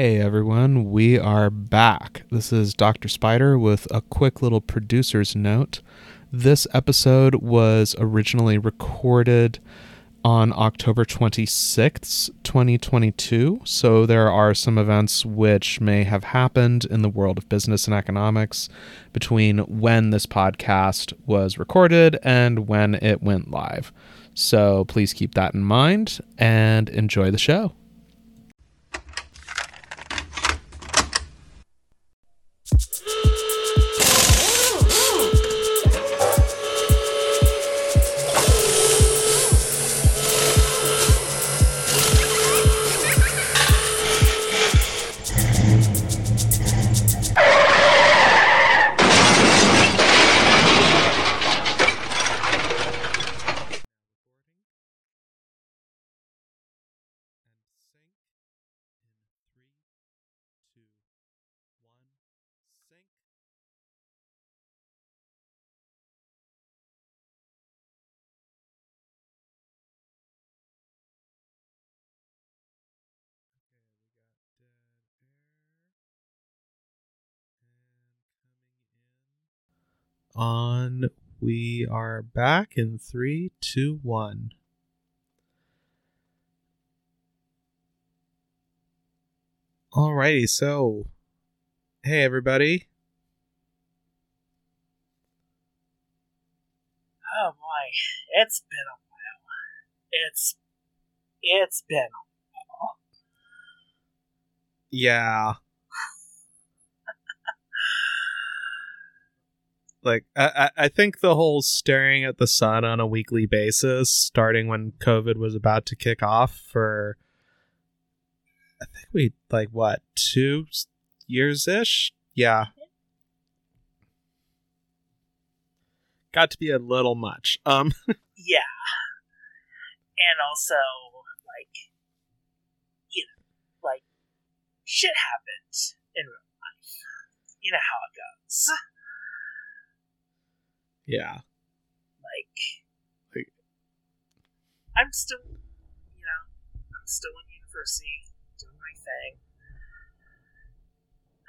Hey everyone, we are back. This is Dr. Spider with a quick little producer's note. This episode was originally recorded on October 26th, 2022. So there are some events which may have happened in the world of business and economics between when this podcast was recorded and when it went live. So please keep that in mind and enjoy the show. On. We are back in three, two, one. Alrighty, so hey everybody. Oh boy, it's been a while. It's it's been a while. Yeah. Like I, I think the whole staring at the sun on a weekly basis starting when covid was about to kick off for i think we like what two years ish yeah. Got to be a little much. Um yeah. And also like you know like shit happens in real life. You know how it goes yeah. Like, like, I'm still, you know, I'm still in university doing my thing.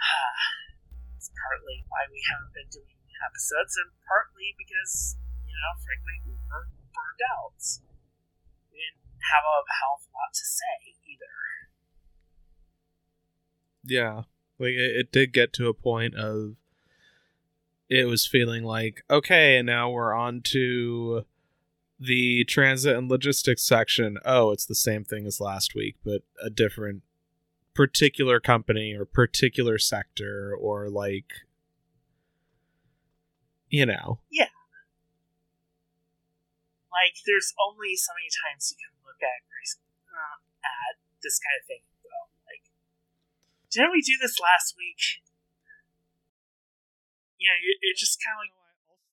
it's partly why we haven't been doing episodes, and partly because, you know, frankly, we were burned out. We didn't have a hell of a lot to say either. Yeah. Like, it, it did get to a point of it was feeling like okay and now we're on to the transit and logistics section. Oh it's the same thing as last week but a different particular company or particular sector or like you know. Yeah. Like there's only so many times you can look at uh, at this kind of thing go like didn't we do this last week you know, you're, you're just kind of like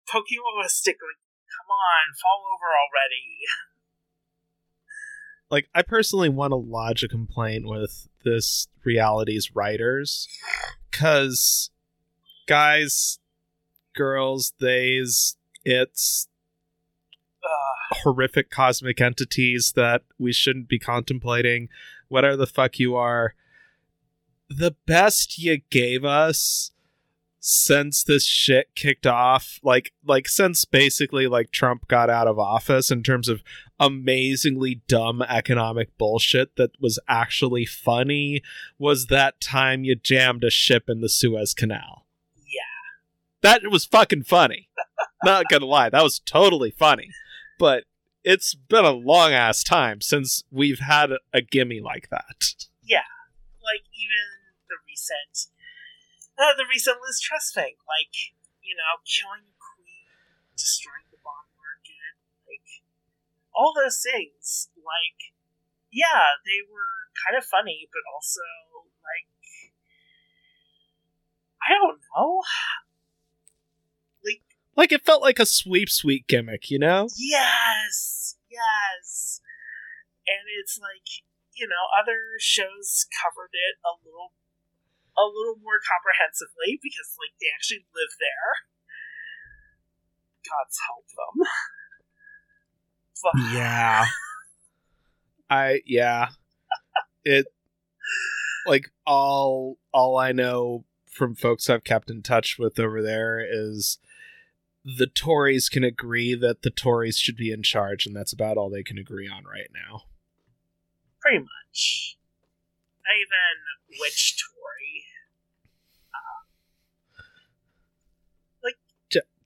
poking with a stick, like, come on, fall over already. Like, I personally want to lodge a complaint with this reality's writers, because guys, girls, theys, it's uh, horrific cosmic entities that we shouldn't be contemplating, whatever the fuck you are. The best you gave us since this shit kicked off like like since basically like Trump got out of office in terms of amazingly dumb economic bullshit that was actually funny was that time you jammed a ship in the Suez Canal. Yeah. That was fucking funny. Not gonna lie, that was totally funny. But it's been a long ass time since we've had a gimme like that. Yeah. Like even the recent uh, the recent Liz Truss thing, like you know, killing the queen, destroying the bond market, like all those things. Like, yeah, they were kind of funny, but also like I don't know. Like, like it felt like a sweep sweet gimmick, you know? Yes, yes. And it's like you know, other shows covered it a little a little more comprehensively because like they actually live there. God's help them. But... Yeah. I yeah. It like all all I know from folks I've kept in touch with over there is the Tories can agree that the Tories should be in charge, and that's about all they can agree on right now. Pretty much. Not even which Tory.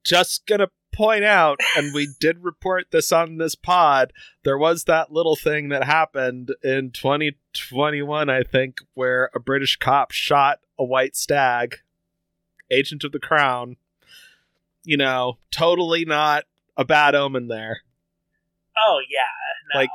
Just gonna point out, and we did report this on this pod, there was that little thing that happened in 2021, I think, where a British cop shot a white stag, agent of the crown. You know, totally not a bad omen there. Oh yeah, no. Like-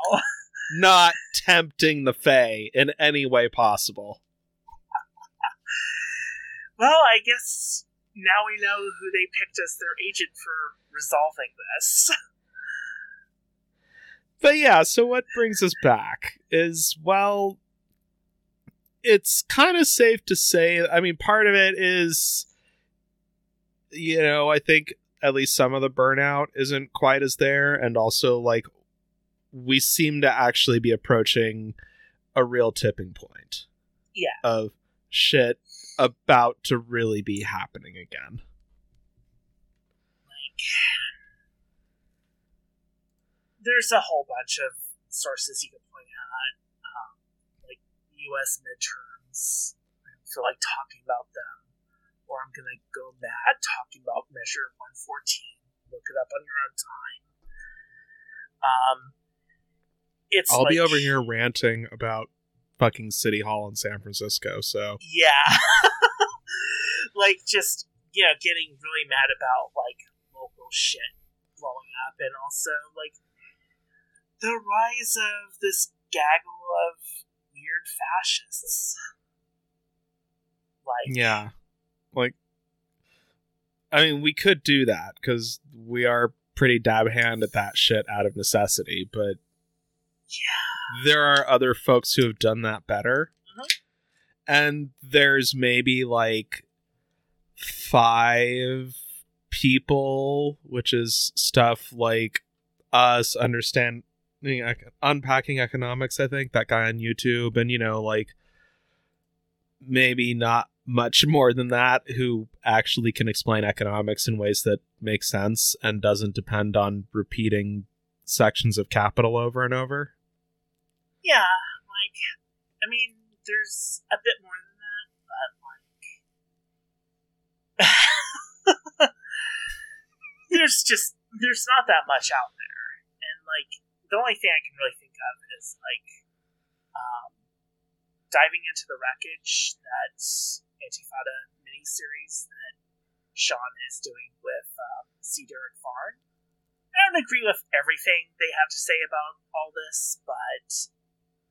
Not tempting the Fae in any way possible. well, I guess now we know who they picked as their agent for resolving this. But yeah, so what brings us back is, well, it's kind of safe to say, I mean, part of it is, you know, I think at least some of the burnout isn't quite as there. And also, like, we seem to actually be approaching a real tipping point. Yeah. Of shit about to really be happening again. like, there's a whole bunch of sources you can point at, um, like U.S. midterms. I don't feel like talking about them, or I'm gonna go mad talking about Measure 114. Look it up on your own time. Um, it's I'll be over here ranting about fucking City Hall in San Francisco, so. Yeah. like just you know, getting really mad about like local shit blowing up and also like the rise of this gaggle of weird fascists. Like Yeah. Like, I mean, we could do that because we are pretty dab hand at that shit out of necessity, but yeah. there are other folks who have done that better. Mhm. And there's maybe like five people, which is stuff like us understanding, unpacking economics, I think, that guy on YouTube, and you know, like maybe not much more than that who actually can explain economics in ways that make sense and doesn't depend on repeating sections of capital over and over. Yeah, like I mean, there's a bit more than that, but like there's just there's not that much out there. And like the only thing I can really think of is like um diving into the wreckage that's Antifada miniseries that Sean is doing with um, Cedar and Farn. I don't agree with everything they have to say about all this, but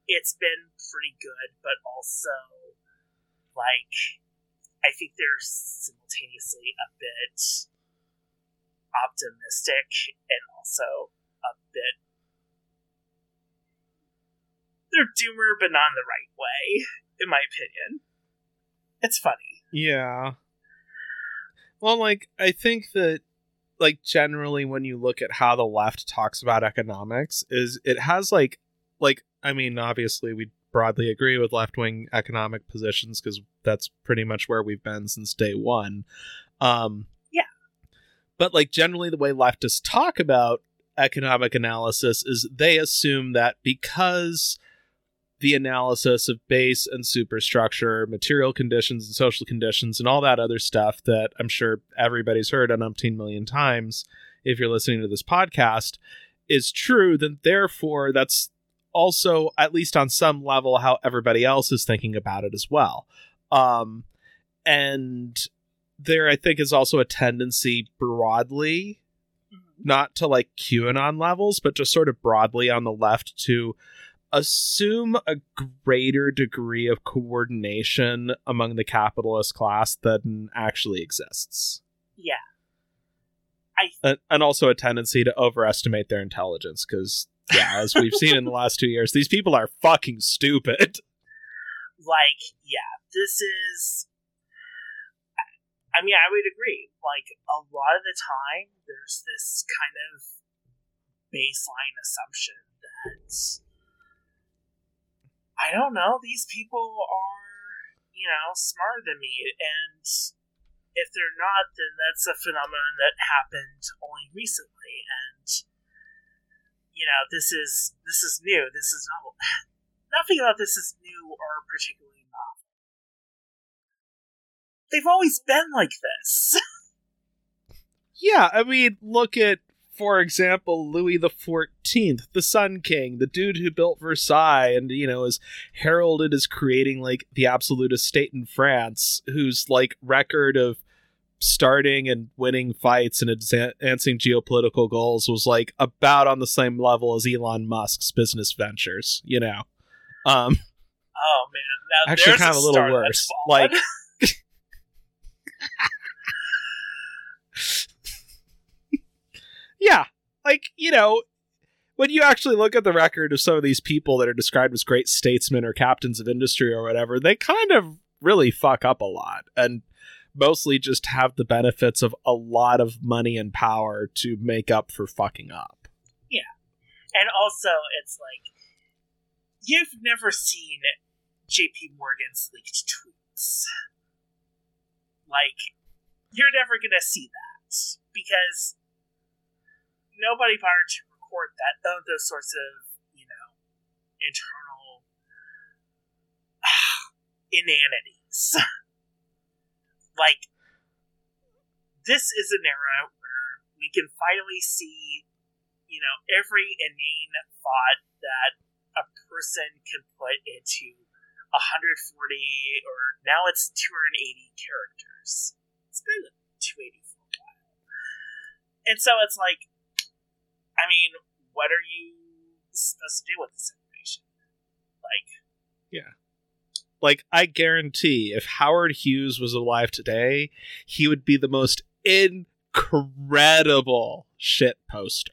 it's been pretty good, but also like I think they're simultaneously a bit optimistic and also a bit they're doomer but not in the right way, in my opinion. It's funny. Yeah. Well, like I think that like generally when you look at how the left talks about economics is it has like like I mean obviously we broadly agree with left-wing economic positions cuz that's pretty much where we've been since day 1. Um Yeah. But like generally the way leftists talk about economic analysis is they assume that because the analysis of base and superstructure, material conditions and social conditions, and all that other stuff that I'm sure everybody's heard an umpteen million times if you're listening to this podcast is true, then therefore that's also, at least on some level, how everybody else is thinking about it as well. Um, and there, I think, is also a tendency broadly not to like QAnon levels, but just sort of broadly on the left to assume a greater degree of coordination among the capitalist class than actually exists. Yeah. I And, and also a tendency to overestimate their intelligence because, yeah, as we've seen in the last two years, these people are fucking stupid. like yeah this is i mean i would agree like a lot of the time there's this kind of baseline assumption that i don't know these people are you know, smarter than me. And if they're not, then that's a phenomenon that happened only recently. And you know, this is this is new. This is novel. Nothing about this is new or particularly novel. They've always been like this. yeah, I mean, look at for example, Louis the Fourteenth, the Sun King, the dude who built Versailles, and you know is heralded as creating like the absolute state in France, whose like record of starting and winning fights and advancing geopolitical goals was like about on the same level as Elon Musk's business ventures. You know, um, oh man, actually, kind of a little worse. Like. yeah, like you know, when you actually look at the record of some of these people that are described as great statesmen or captains of industry or whatever, they kind of really fuck up a lot and mostly just have the benefits of a lot of money and power to make up for fucking up. Yeah. And also, it's like, you've never seen JP Morgan's leaked tweets. Like, you're never going to see that because nobody bothered to record that uh, those sorts of you know internal inanities. like this is an era where we can finally see you know every inane thought that a person can put into 140 or now it's 280 characters. It's been 280 for a while. And so it's like I mean, what are you supposed to do with this information? Like, yeah. Like, I guarantee if Howard Hughes was alive today, he would be the most incredible shit poster.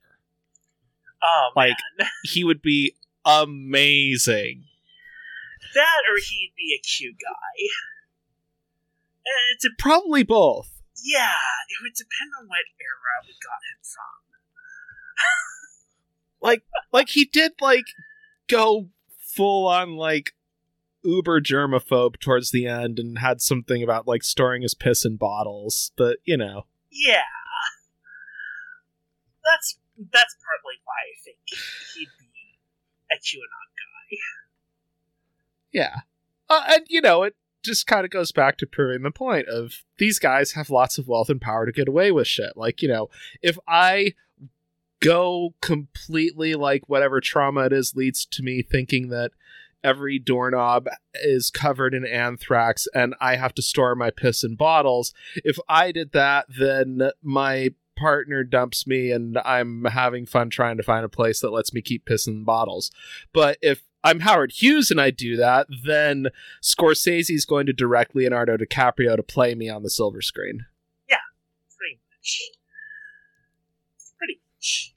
Oh, like, he would be amazing. That or he'd be a cute guy. It's probably both. Yeah, it would depend on what era we got him from like like he did like go full on like uber germaphobe towards the end and had something about like storing his piss in bottles but you know. Yeah. That's that's partly why i think he'd be a qanon guy. Yeah. Uh, and you know it just kind of goes back to proving the point of these guys have lots of wealth and power to get away with shit. Like you know if i go completely like whatever trauma it is leads to me thinking that every doorknob is covered in anthrax and I have to store my piss in bottles. If I did that, then my partner dumps me and I'm having fun trying to find a place that lets me keep piss in bottles. But if I'm Howard Hughes and I do that, then Scorsese is going to direct Leonardo DiCaprio to play me on the silver screen. Yeah, pretty much. Pretty much.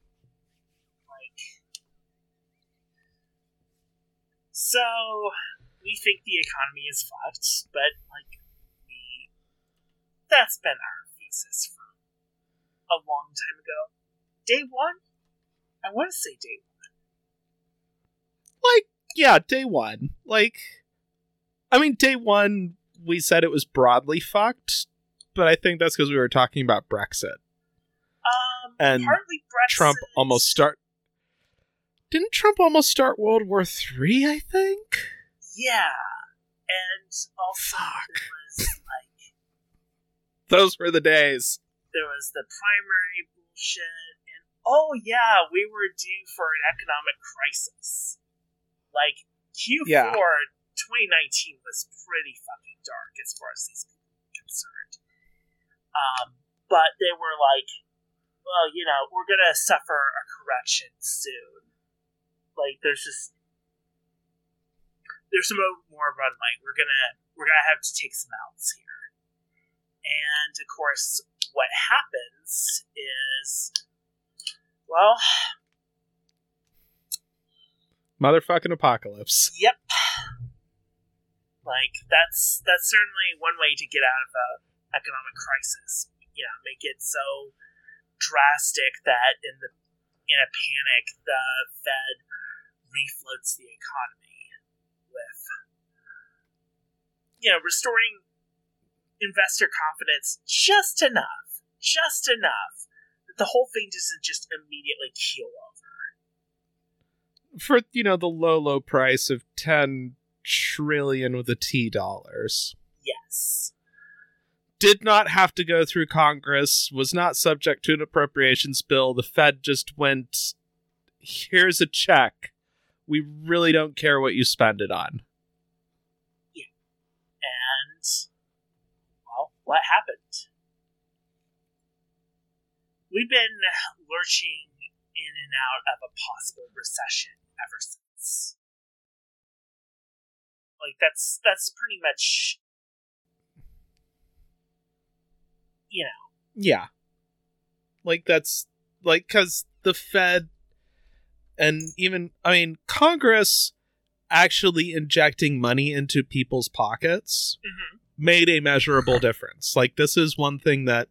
So we think the economy is fucked, but like we that's been our thesis from a long time ago. Day one? I want to say day one. Like, yeah, day one. Like I mean day one we said it was broadly fucked, but I think that's because we were talking about Brexit. Um, and Trump almost start didn't Trump almost start World War Three? I think. Yeah, and also Fuck. was like those were the days. There was the primary bullshit, and oh yeah, we were due for an economic crisis. Like Q4 yeah. 2019 was pretty fucking dark as far as these people were concerned. Um, but they were like, well, you know, we're gonna suffer a correction soon like there's just there's some more runway. We're gonna we're gonna have to take some outs here. And of course, what happens is well motherfucking apocalypse. Yep. Like that's that's certainly one way to get out of a economic crisis. You know, make it so drastic that in the in a panic the Fed refloats the economy with you know, restoring investor confidence just enough, just enough that the whole thing doesn't just immediately keel over. For, you know, the low, low price of 10 trillion with a T dollars. Yes. Did not have to go through Congress, was not subject to an appropriations bill. The Fed just went, here's a check. We really don't care what you spend it on. Yeah. And, well, what happened? We've been lurching in and out of a possible recession ever since. Like that's that's pretty much you know. Yeah. Like that's like cuz the Fed and even I mean Congress actually injecting money into people's pockets Mm-hmm. made a measurable difference. Like this is one thing that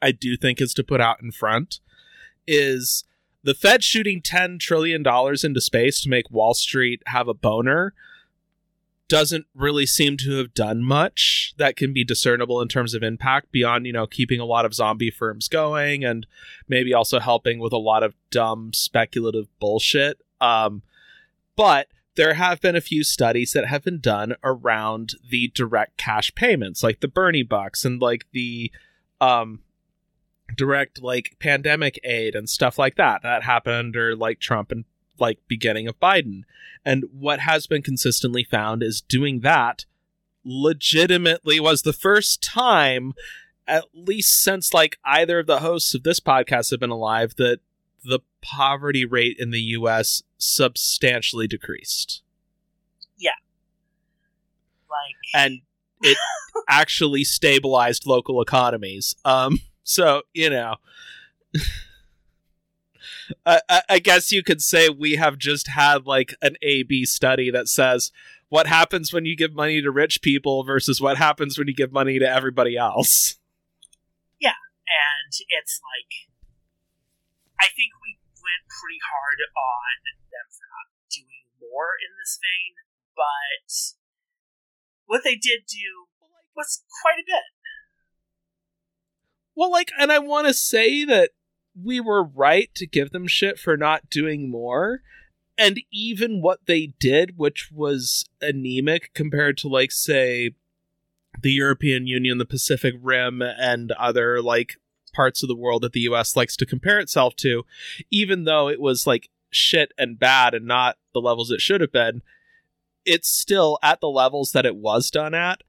I do think is to put out in front is the Fed shooting 10 trillion dollars into space to make Wall Street have a boner doesn't really seem to have done much that can be discernible in terms of impact beyond, you know, keeping a lot of zombie firms going and maybe also helping with a lot of dumb speculative bullshit. Um but there have been a few studies that have been done around the direct cash payments, like the Bernie bucks and like the um direct like pandemic aid and stuff like that that happened under like Trump and like beginning of Biden. And what has been consistently found is doing that legitimately was the first time at least since like either of the hosts of this podcast have been alive that the poverty rate in the US substantially decreased. Yeah. Like And it actually stabilized local economies. Um so, you know, I, I, guess you could say we have just had like an A B study that says what happens when you give money to rich people versus what happens when you give money to everybody else. Yeah, and it's like I think we went pretty hard on them for not doing more in this vein, but what they did do was quite a bit. Well, like, and I want to say that we were right to give them shit for not doing more. And even what they did, which was anemic compared to, like, say, the European Union, the Pacific Rim, and other, like, parts of the world that the US likes to compare itself to, even though it was, like, shit and bad and not the levels it should have been, it's still at the levels that it was done at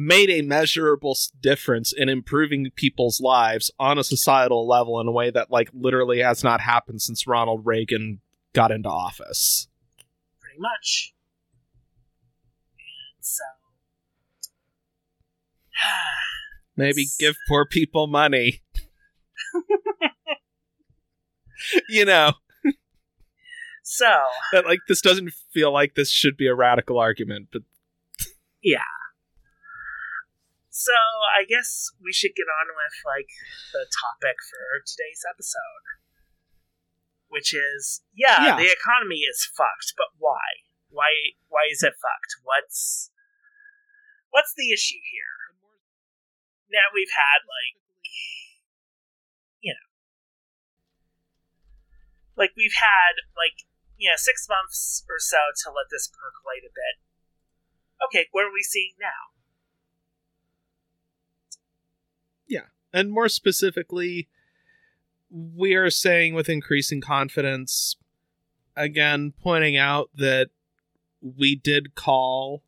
made a measurable difference in improving people's lives on a societal level in a way that like literally has not happened since Ronald Reagan got into office. Pretty much. And so Maybe give poor people money. you know, so that like this doesn't feel like this should be a radical argument, but so I guess we should get on with like the topic for today's episode. Which is yeah, Yeah. the economy is fucked, but why? Why why is it fucked? What's what's the issue here? Now we've had like you know, like we've had like you know six months or so to let this percolate a bit. Okay, what are we seeing now? And more specifically, we are saying with increasing confidence, again, pointing out that we did call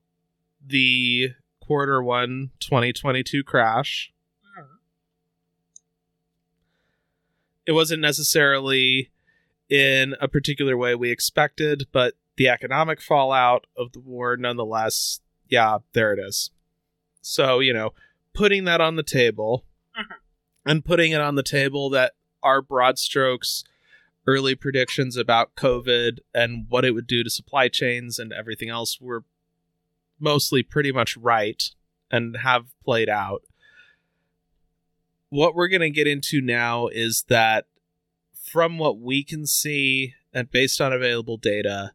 the quarter one 2022 crash. Uh-huh. It wasn't necessarily in a particular way we expected, but the economic fallout of the war, nonetheless, yeah, there it is. So, you know, putting that on the table Mhm. and putting it on the table that our broad strokes early predictions about COVID and what it would do to supply chains and everything else were mostly pretty much right and have played out. What we're going to get into now is that from what we can see and based on available data,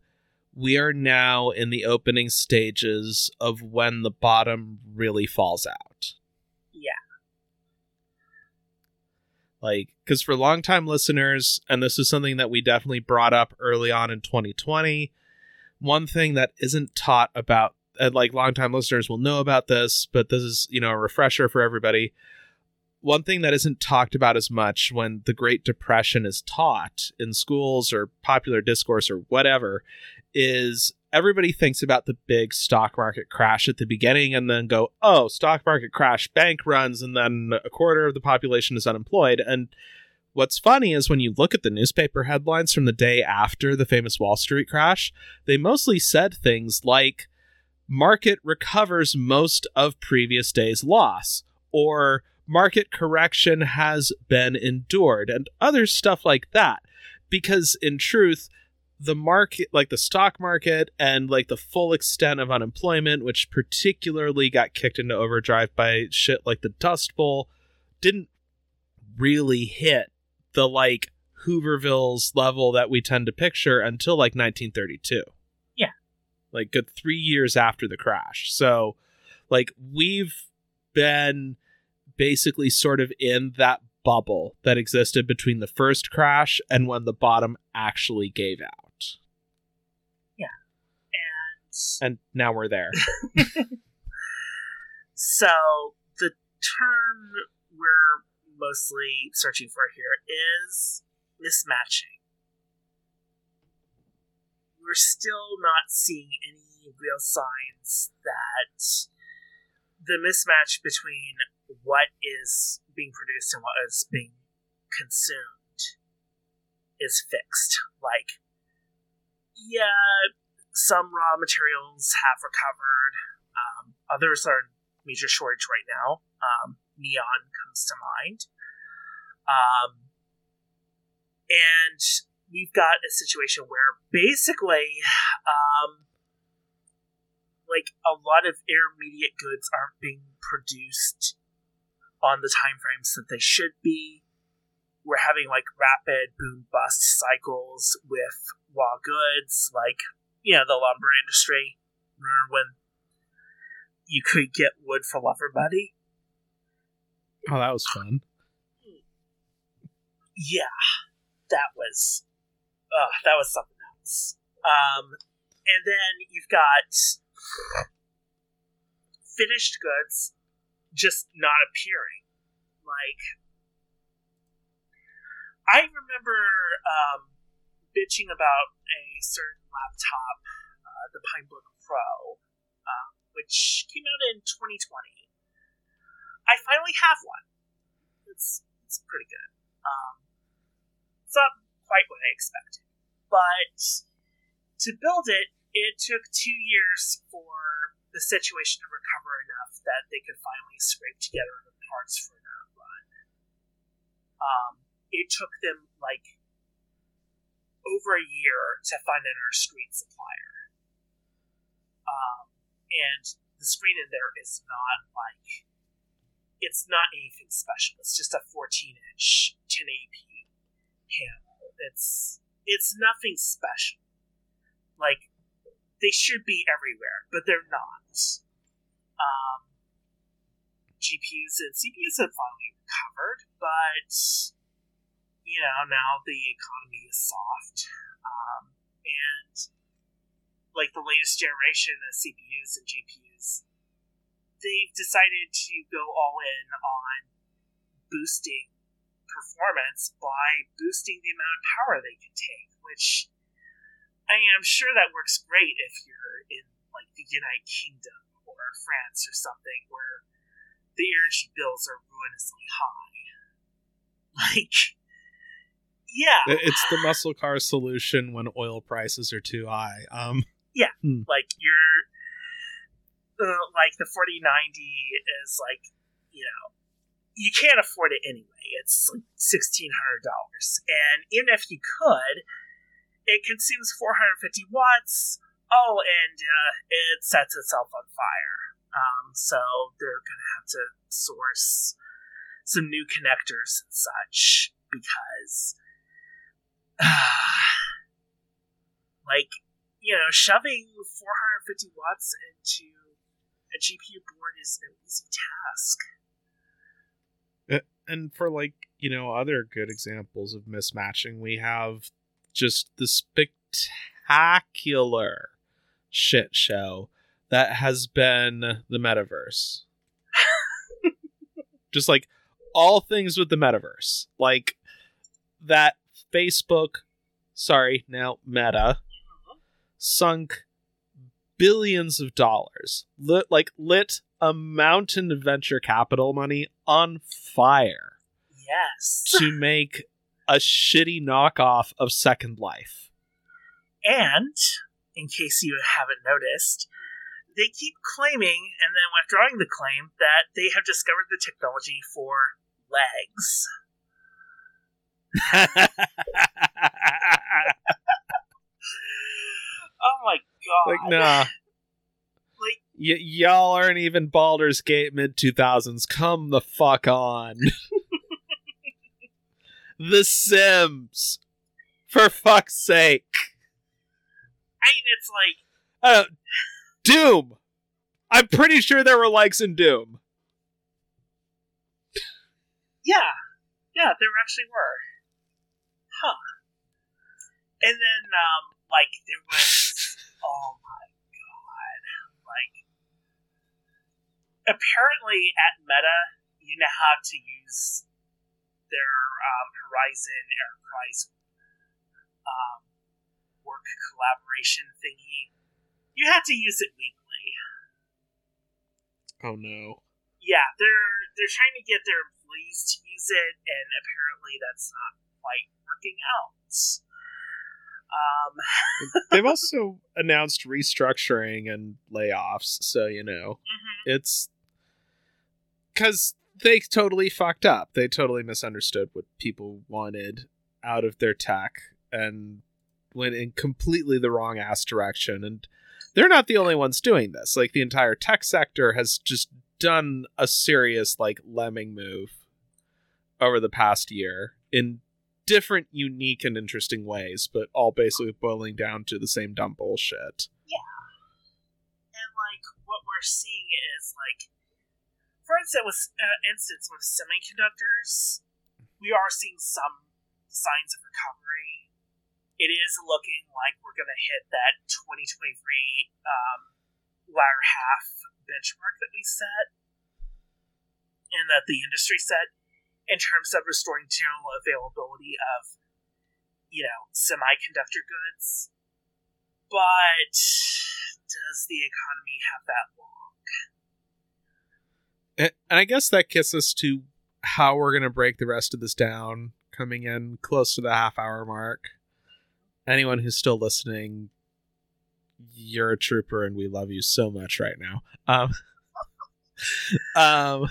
we are now in the opening stages of when the bottom really falls out. Yeah. Like, because for longtime listeners, and this is something that we definitely brought up early on in 2020, one thing that isn't taught about, and like longtime listeners will know about this, but this is, you know, a refresher for everybody. One thing that isn't talked about as much when the Great Depression is taught in schools or popular discourse or whatever is everybody thinks about the big stock market crash at the beginning and then go, oh, stock market crash, bank runs, and then a quarter of the population is unemployed. And what's funny is when you look at the newspaper headlines from the day after the famous Wall Street crash, they mostly said things like, market recovers most of previous day's loss, or market correction has been endured, and other stuff like that. Because in truth, the market like the stock market and like the full extent of unemployment which particularly got kicked into overdrive by shit like the dust bowl didn't really hit the like hooverville's level that we tend to picture until like 1932 Yeah. like good three years after the crash. So like we've been basically sort of in that bubble that existed between the first crash and when the bottom actually gave out and now we're there. so the term we're mostly searching for here is mismatching. We're still not seeing any real signs that the mismatch between what is being produced and what is being consumed is fixed. Like, yeah, some raw materials have recovered. Um, others are in major shortage right now. Um, neon comes to mind. Um, and we've got a situation where basically, um, like a lot of intermediate goods aren't being produced on the timeframes that they should be. We're having like rapid boom bust cycles with raw goods, like you know, the lumber industry. Remember when you could get wood for Lover Buddy? Oh, that was fun. Yeah, that was, uh, that was something else. Um, and then you've got finished goods just not appearing. Like, I remember um, bitching about a certain laptop, uh, the Pinebook Pro, uh, which came out in 2020. I finally have one. It's it's pretty good. Um, it's not quite what I expected, but to build it, it took two years for the situation to recover enough that they could finally scrape together the parts for their run. Um, it took them like over a year to find another screen supplier. Um, and the screen in there is not like it's not anything special. It's just a 14 inch 1080p panel. It's it's nothing special. Like they should be everywhere, but they're not. Um, GPUs and CPUs have finally recovered, but you know, now the economy is soft. Um, and like the latest generation of CPUs and GPUs, they've decided to go all in on boosting performance by boosting the amount of power they can take, which I I'm sure that works great if you're in like the United Kingdom or France or something where the energy bills are ruinously high. Like, yeah, it's the muscle car solution when oil prices are too high. Um, yeah, hmm. like you're uh, like the forty ninety is like you know you can't afford it anyway. It's like sixteen hundred dollars, and even if you could, it consumes four hundred fifty watts. Oh, and uh, it sets itself on fire. Um, so they're gonna have to source some new connectors and such because like you know, shoving 450 watts into a GPU board is no easy task. and for like you know other good examples of mismatching we have just the spectacular shit show that has been the metaverse just like all things with the metaverse like that facebook sorry now meta sunk billions of dollars lit like lit a mountain of venture capital money on fire Yes. to make a shitty knockoff of Second Life. And, in case you haven't noticed, they keep claiming and then withdrawing the claim that they have discovered the technology for legs. Oh my god. like, nah. Like- Y- y'all aren't even Baldur's Gate mid 2000s. Come the fuck on. the Sims. For fuck's sake. I mean, it's like, Uh, Doom. I'm pretty sure there were likes in Doom. yeah, yeah, there actually were. Huh. And then, um, like, there was, oh my god, like, apparently at Meta, you know how to use their um, Horizon Enterprise um, work collaboration thingy. You have to use it weekly. Oh no. Yeah, they're they're trying to get their employees to use it, and apparently that's not working out. Um, They've also announced restructuring and layoffs, so you know. mhm. it's because they totally fucked up. They totally misunderstood what people wanted out of their tech and went in completely the wrong ass direction. And they're not the only ones doing this. Like the entire tech sector has just done a serious like lemming move over the past year in different, unique, and interesting ways, but all basically boiling down to the same dumb bullshit. Yeah. And like what we're seeing is like, for instance, with uh, instance with semiconductors, we are seeing some signs of recovery. It is looking like we're going to hit that 2023 um, latter half benchmark that we set, and that the industry set in terms of restoring general availability of, you know, semiconductor goods. But does the economy have that long? And I guess that gets us to how we're going to break the rest of this down, coming in close to the half hour mark. Anyone who's still listening, you're a trooper and we love you so much right now. Um, um,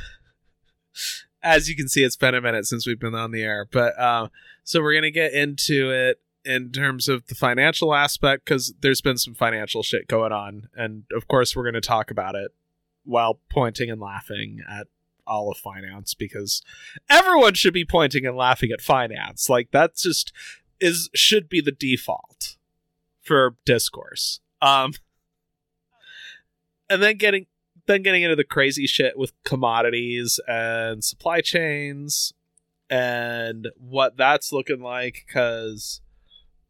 as you can see, it's been a minute since we've been on the air, but um, so we're going to get into it in terms of the financial aspect because there's been some financial shit going on. And of course, we're going to talk about it while pointing and laughing at all of finance because everyone should be pointing and laughing at finance. Like that just is should be the default for discourse. Um and then getting then getting into the crazy shit with commodities and supply chains and what that's looking like cuz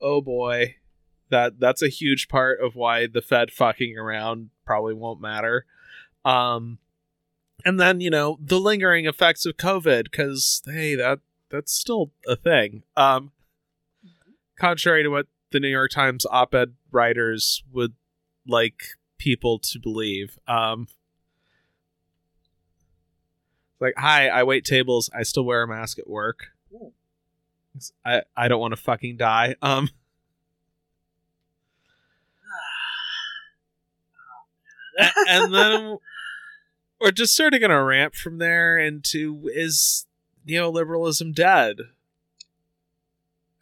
oh boy that that's a huge part of why the Fed fucking around probably won't matter. Um, and then you know the lingering effects of COVID because hey, that that's still a thing. Um, contrary to what the New York Times op-ed writers would like people to believe. Um, like, hi, I wait tables. I still wear a mask at work. Ooh. I I don't want to fucking die. Um. And then we're just sort of going to ramp from there into is neoliberalism dead?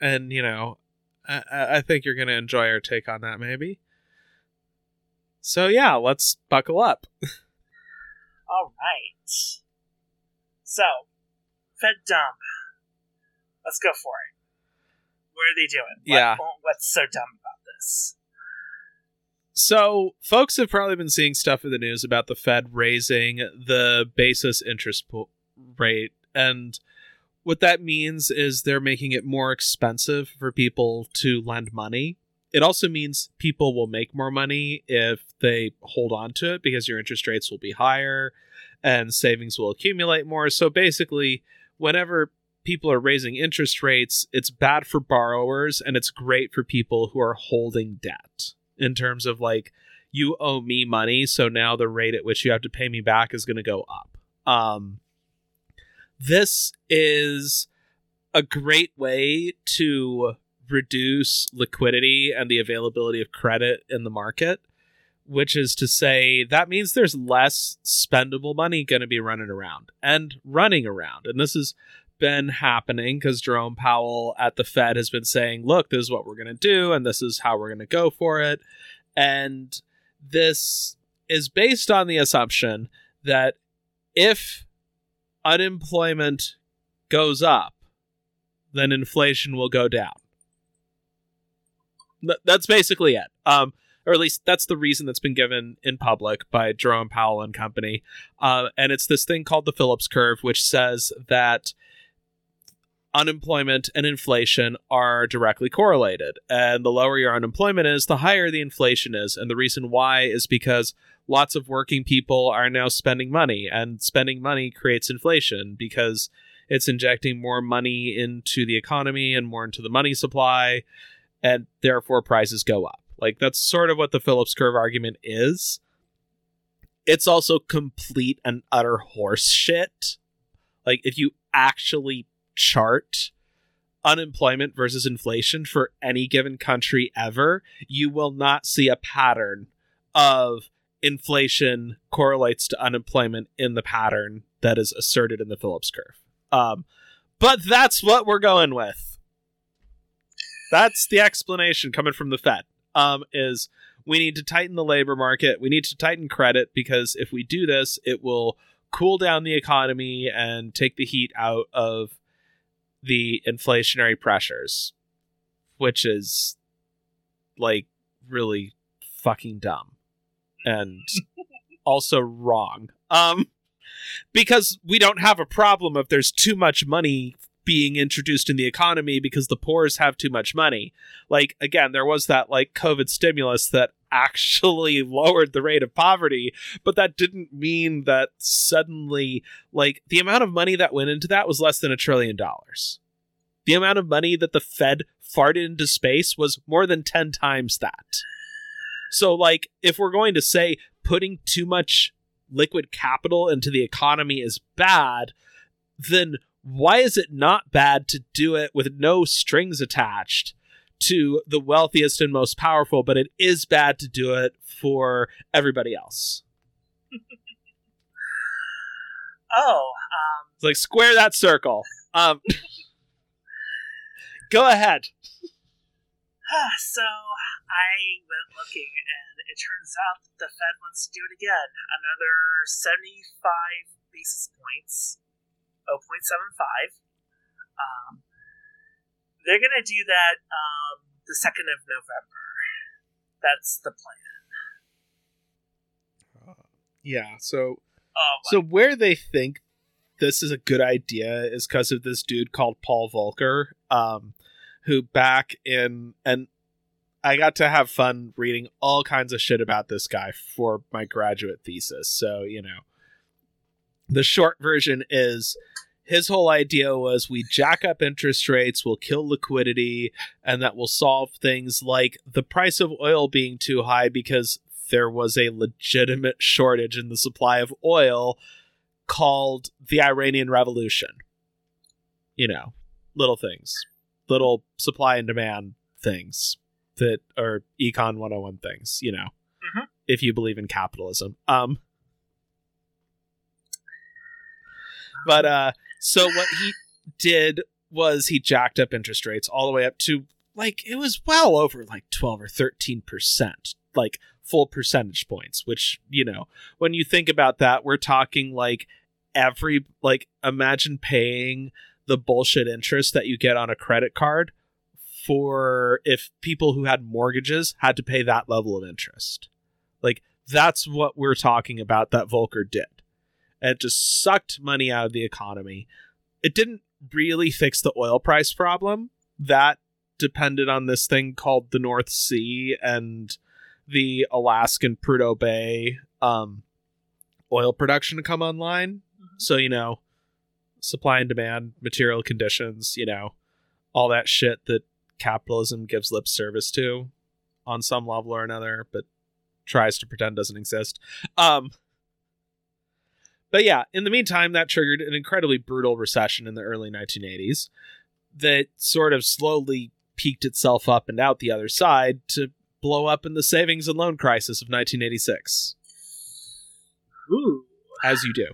And you know, I, I I think you're going to enjoy our take on that, maybe. So yeah, let's buckle up. All right. So, Fed dump. Let's go for it. What are they doing? What- Yeah. What's so dumb about this? So, folks have probably been seeing stuff in the news about the Fed raising the basis interest rate. And what that means is they're making it more expensive for people to lend money. It also means people will make more money if they hold on to it because your interest rates will be higher and savings will accumulate more. So basically, whenever people are raising interest rates, it's bad for borrowers and it's great for people who are holding debt in terms of like you owe me money, so now the rate at which you have to pay me back is going to go up. Um, this is a great way to reduce liquidity and the availability of credit in the market, which is to say that means there's less spendable money going to be running around and running around. And this has been happening because Jerome Powell at the Fed has been saying, look, this is what we're going to do, and this is how we're going to go for it. And this is based on the assumption that if unemployment goes up, then inflation will go down. That's basically it. Um, or at least that's the reason that's been given in public by Jerome Powell and company. Uh, and it's this thing called the Phillips curve, which says that unemployment and inflation are directly correlated. And the lower your unemployment is, the higher the inflation is. And the reason why is because lots of working people are now spending money, and spending money creates inflation because it's injecting more money into the economy and more into the money supply, and therefore prices go up. Like that's sort of what the Phillips curve argument is. It's also complete and utter horse shit. Like if you actually chart unemployment versus inflation for any given country ever, you will not see a pattern of inflation correlates to unemployment in the pattern that is asserted in the Phillips curve. Um, but that's what we're going with. That's the explanation coming from the Fed. Um, is we need to tighten the labor market. We need to tighten credit because if we do this, it will cool down the economy and take the heat out of the inflationary pressures, which is like really fucking dumb and also wrong. Um because we don't have a problem if there's too much money being introduced in the economy because the poor's have too much money. Like again, there was that like COVID stimulus that actually lowered the rate of poverty, but that didn't mean that suddenly like the amount of money that went into that was less than a trillion dollars. The amount of money that the Fed farted into space was more than 10 times that. So like if we're going to say putting too much liquid capital into the economy is bad, then why is it not bad to do it with no strings attached to the wealthiest and most powerful, but it is bad to do it for everybody else? oh, um, it's like square that circle. Um, go ahead. so I went looking, and it turns out the Fed wants to do it again. Another 75 basis points 0.75. Um, they're going to do that um, the 2nd of November. That's the plan. Uh, yeah, so oh, so where they think this is a good idea is because of this dude called Paul Volcker, um, who back in and I got to have fun reading all kinds of shit about this guy for my graduate thesis. So, you know, the short version is his whole idea was we jack up interest rates, we'll kill liquidity, and that will solve things like the price of oil being too high because there was a legitimate shortage in the supply of oil called the Iranian Revolution. You know, little things, little supply and demand things that are econ 101 things, you know, mm-hmm. if you believe in capitalism. Um, but uh so what he did was he jacked up interest rates all the way up to like it was well over like 12 or 13 percent like full percentage points which you know when you think about that we're talking like every like imagine paying the bullshit interest that you get on a credit card for if people who had mortgages had to pay that level of interest Like that's what we're talking about that Volcker did. And it just sucked money out of the economy. It didn't really fix the oil price problem. That depended on this thing called the North Sea and the Alaskan Prudhoe Bay um, oil production to come online. So, you know, supply and demand, material conditions, you know, all that shit that capitalism gives lip service to on some level or another, but tries to pretend doesn't exist. Um, but yeah, in the meantime, that triggered an incredibly brutal recession in the early 1980s that sort of slowly peaked itself up and out the other side to blow up in the savings and loan crisis of 1986. Ooh. As you do.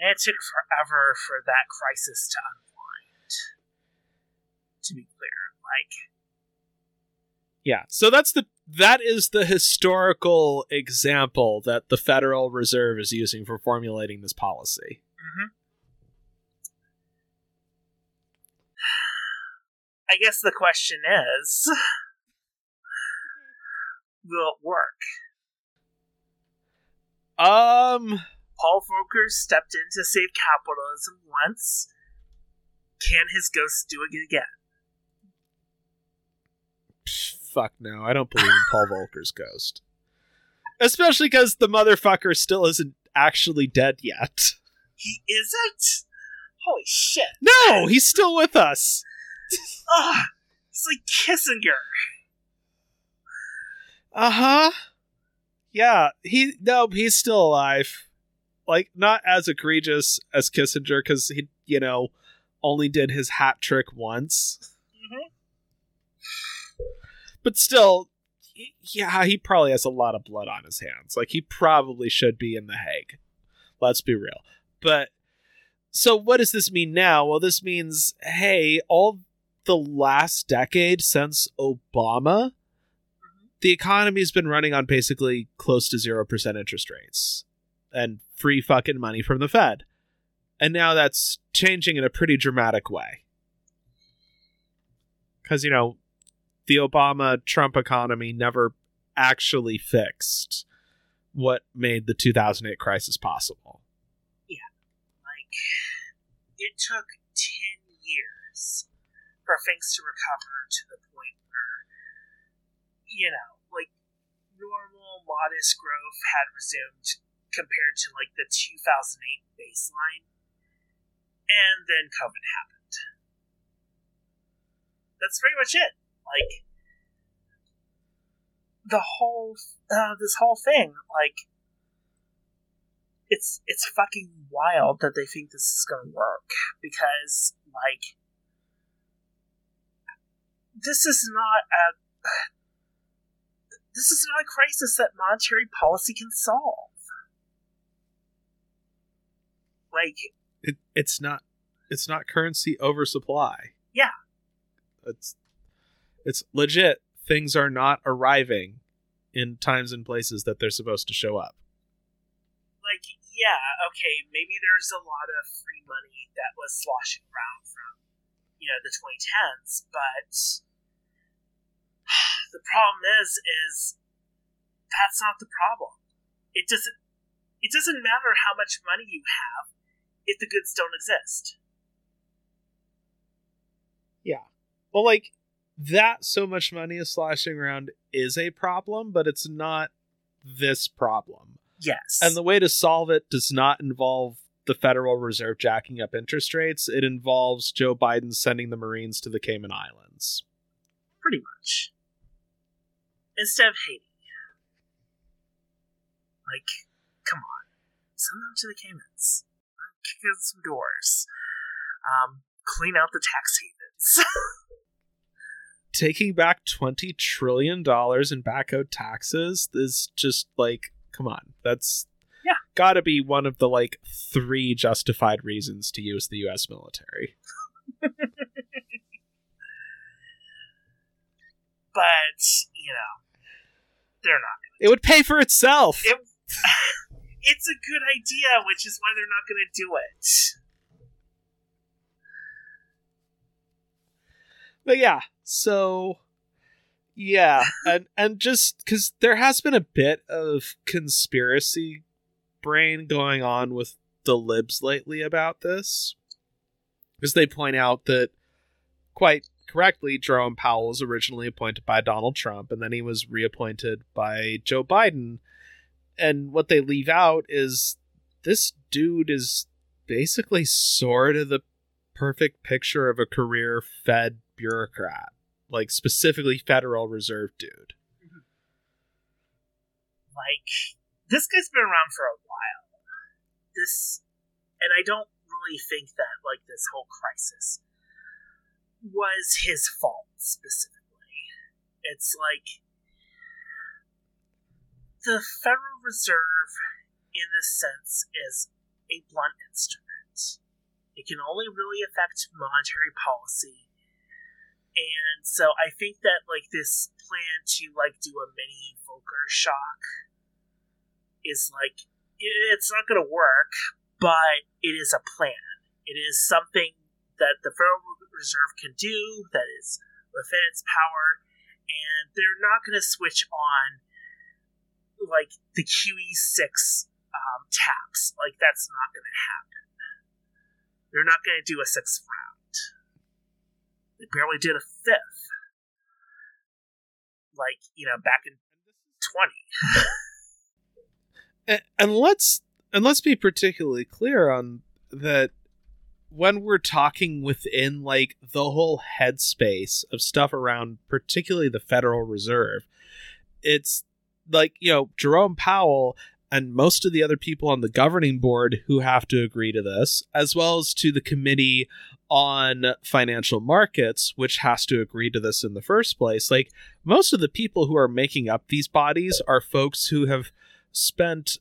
And it took forever for that crisis to unwind. To be clear, like yeah, so that's the that is the historical example that the Federal Reserve is using for formulating this policy. Mm-hmm. I guess the question is will it work? Um Paul Volcker stepped in to save capitalism once. Can his ghost do it again? Fuck no, I don't believe in Paul Volcker's ghost. Especially because the motherfucker still isn't actually dead yet. He isn't? Holy shit. No, he's still with us. Ugh, it's like Kissinger. Uh huh. Yeah, he no, he's still alive. Like not as egregious as Kissinger because he, you know, only did his hat trick once. Mm-hmm. But still, yeah, he probably has a lot of blood on his hands. Like he probably should be in the Hague. Let's be real. But so what does this mean now? Well, this means hey, all the last decade since Obama, the economy's been running on basically close to 0% interest rates and free fucking money from the Fed. And now that's changing in a pretty dramatic way. Because, you know, the Obama Trump economy never actually fixed what made the 2008 crisis possible. Yeah. Like, it took 10 years for things to recover to the point where, you know, like normal modest growth had resumed compared to like the 2008 baseline, and then COVID happened. That's pretty much it. Like the whole uh, this whole thing, like it's it's fucking wild that they think this is gonna work because like this is not a this is not a crisis that monetary policy can solve. Like it, it's not it's not currency oversupply. Yeah. It's it's legit. Things are not arriving in times and places that they're supposed to show up. Like, yeah, okay, maybe there's a lot of free money that was sloshing around from, you know, the 2010s, but the problem is is that's not the problem. It doesn't it doesn't matter how much money you have if the goods don't exist. Yeah. Well like that so much money is sloshing around is a problem, but it's not this problem. Yes. And the way to solve it does not involve the Federal Reserve jacking up interest rates. It involves Joe Biden sending the Marines to the Cayman Islands. Pretty much instead of Haiti. Like, come on, send them to the Caymans. Kick in some doors. Um, clean out the tax havens. Taking back twenty trillion dollars in back out taxes is just like, come on, that's yeah, got to be one of the like three justified reasons to use the U.S. military. but you know, they're not. Gonna it would pay for itself. It, it's a good idea, which is why they're not going to do it. But yeah, so yeah, and and just because there has been a bit of conspiracy brain going on with the libs lately about this, because they point out that quite correctly, Jerome Powell was originally appointed by Donald Trump, and then he was reappointed by Joe Biden. And what they leave out is this dude is basically sort of the perfect picture of a career Fed bureaucrat, like specifically Federal Reserve dude. Mm-hmm. Like, this guy's been around for a while. This, and I don't really think that, like, this whole crisis was his fault specifically. It's like the Federal Reserve, in this sense, is a blunt instrument. It can only really affect monetary policy. And so I think that like this plan to like do a mini Volcker shock is like it's not going to work, but it is a plan. It is something that the Federal Reserve can do that is within its power, and they're not going to switch on like the QE6 um, taps. Like, that's not going to happen. They're not going to do a sixth round. They barely did a fifth. Like, you know, back in 20. and, and let's and let's be particularly clear on that when we're talking within like the whole headspace of stuff around particularly the Federal Reserve, it's like, you know, Jerome Powell and most of the other people on the governing board who have to agree to this, as well as to the committee on financial markets, which has to agree to this in the first place. Like, most of the people who are making up these bodies are folks who have spent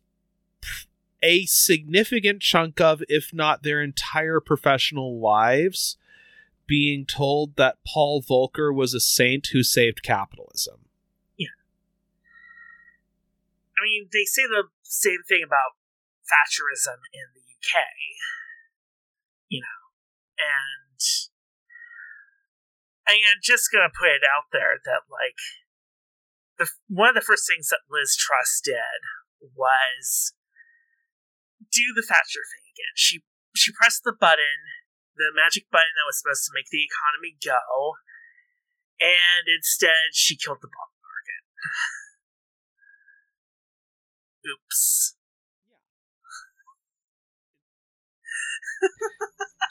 a significant chunk of, if not their entire professional lives, being told that Paul Volcker was a saint who saved capitalism. Yeah. I mean, they say the same thing about Thatcherism in the UK. You know, and I am just gonna put it out there that like the one of the first things that Liz Truss did was do the Thatcher thing again. She she pressed the button, the magic button that was supposed to make the economy go, and instead she killed the bond market. Oops.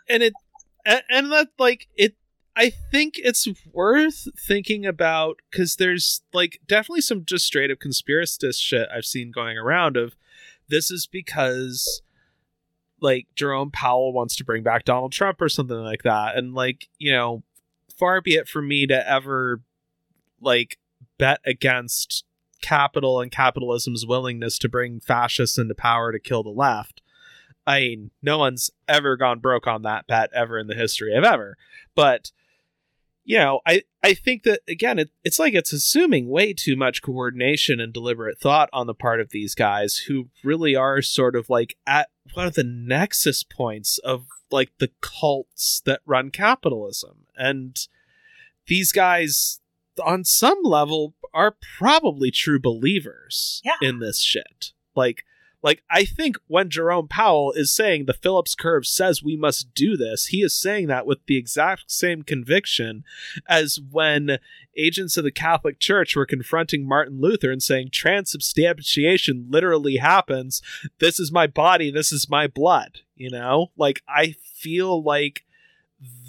and it and that like it I think it's worth thinking about because there's like definitely some just straight up conspiracist shit I've seen going around of this is because like Jerome Powell wants to bring back Donald Trump or something like that. And like, you know, far be it from me to ever like bet against capital and capitalism's willingness to bring fascists into power to kill the left. I mean, no one's ever gone broke on that bet ever in the history of ever. But you know, I, I think that again, it, it's like it's assuming way too much coordination and deliberate thought on the part of these guys who really are sort of like at one of the nexus points of like the cults that run capitalism. And these guys, on some level, are probably true believers yeah. in this shit. Like, like, I think when Jerome Powell is saying the Phillips curve says we must do this, he is saying that with the exact same conviction as when agents of the Catholic Church were confronting Martin Luther and saying transubstantiation literally happens. This is my body, this is my blood. You know, like, I feel like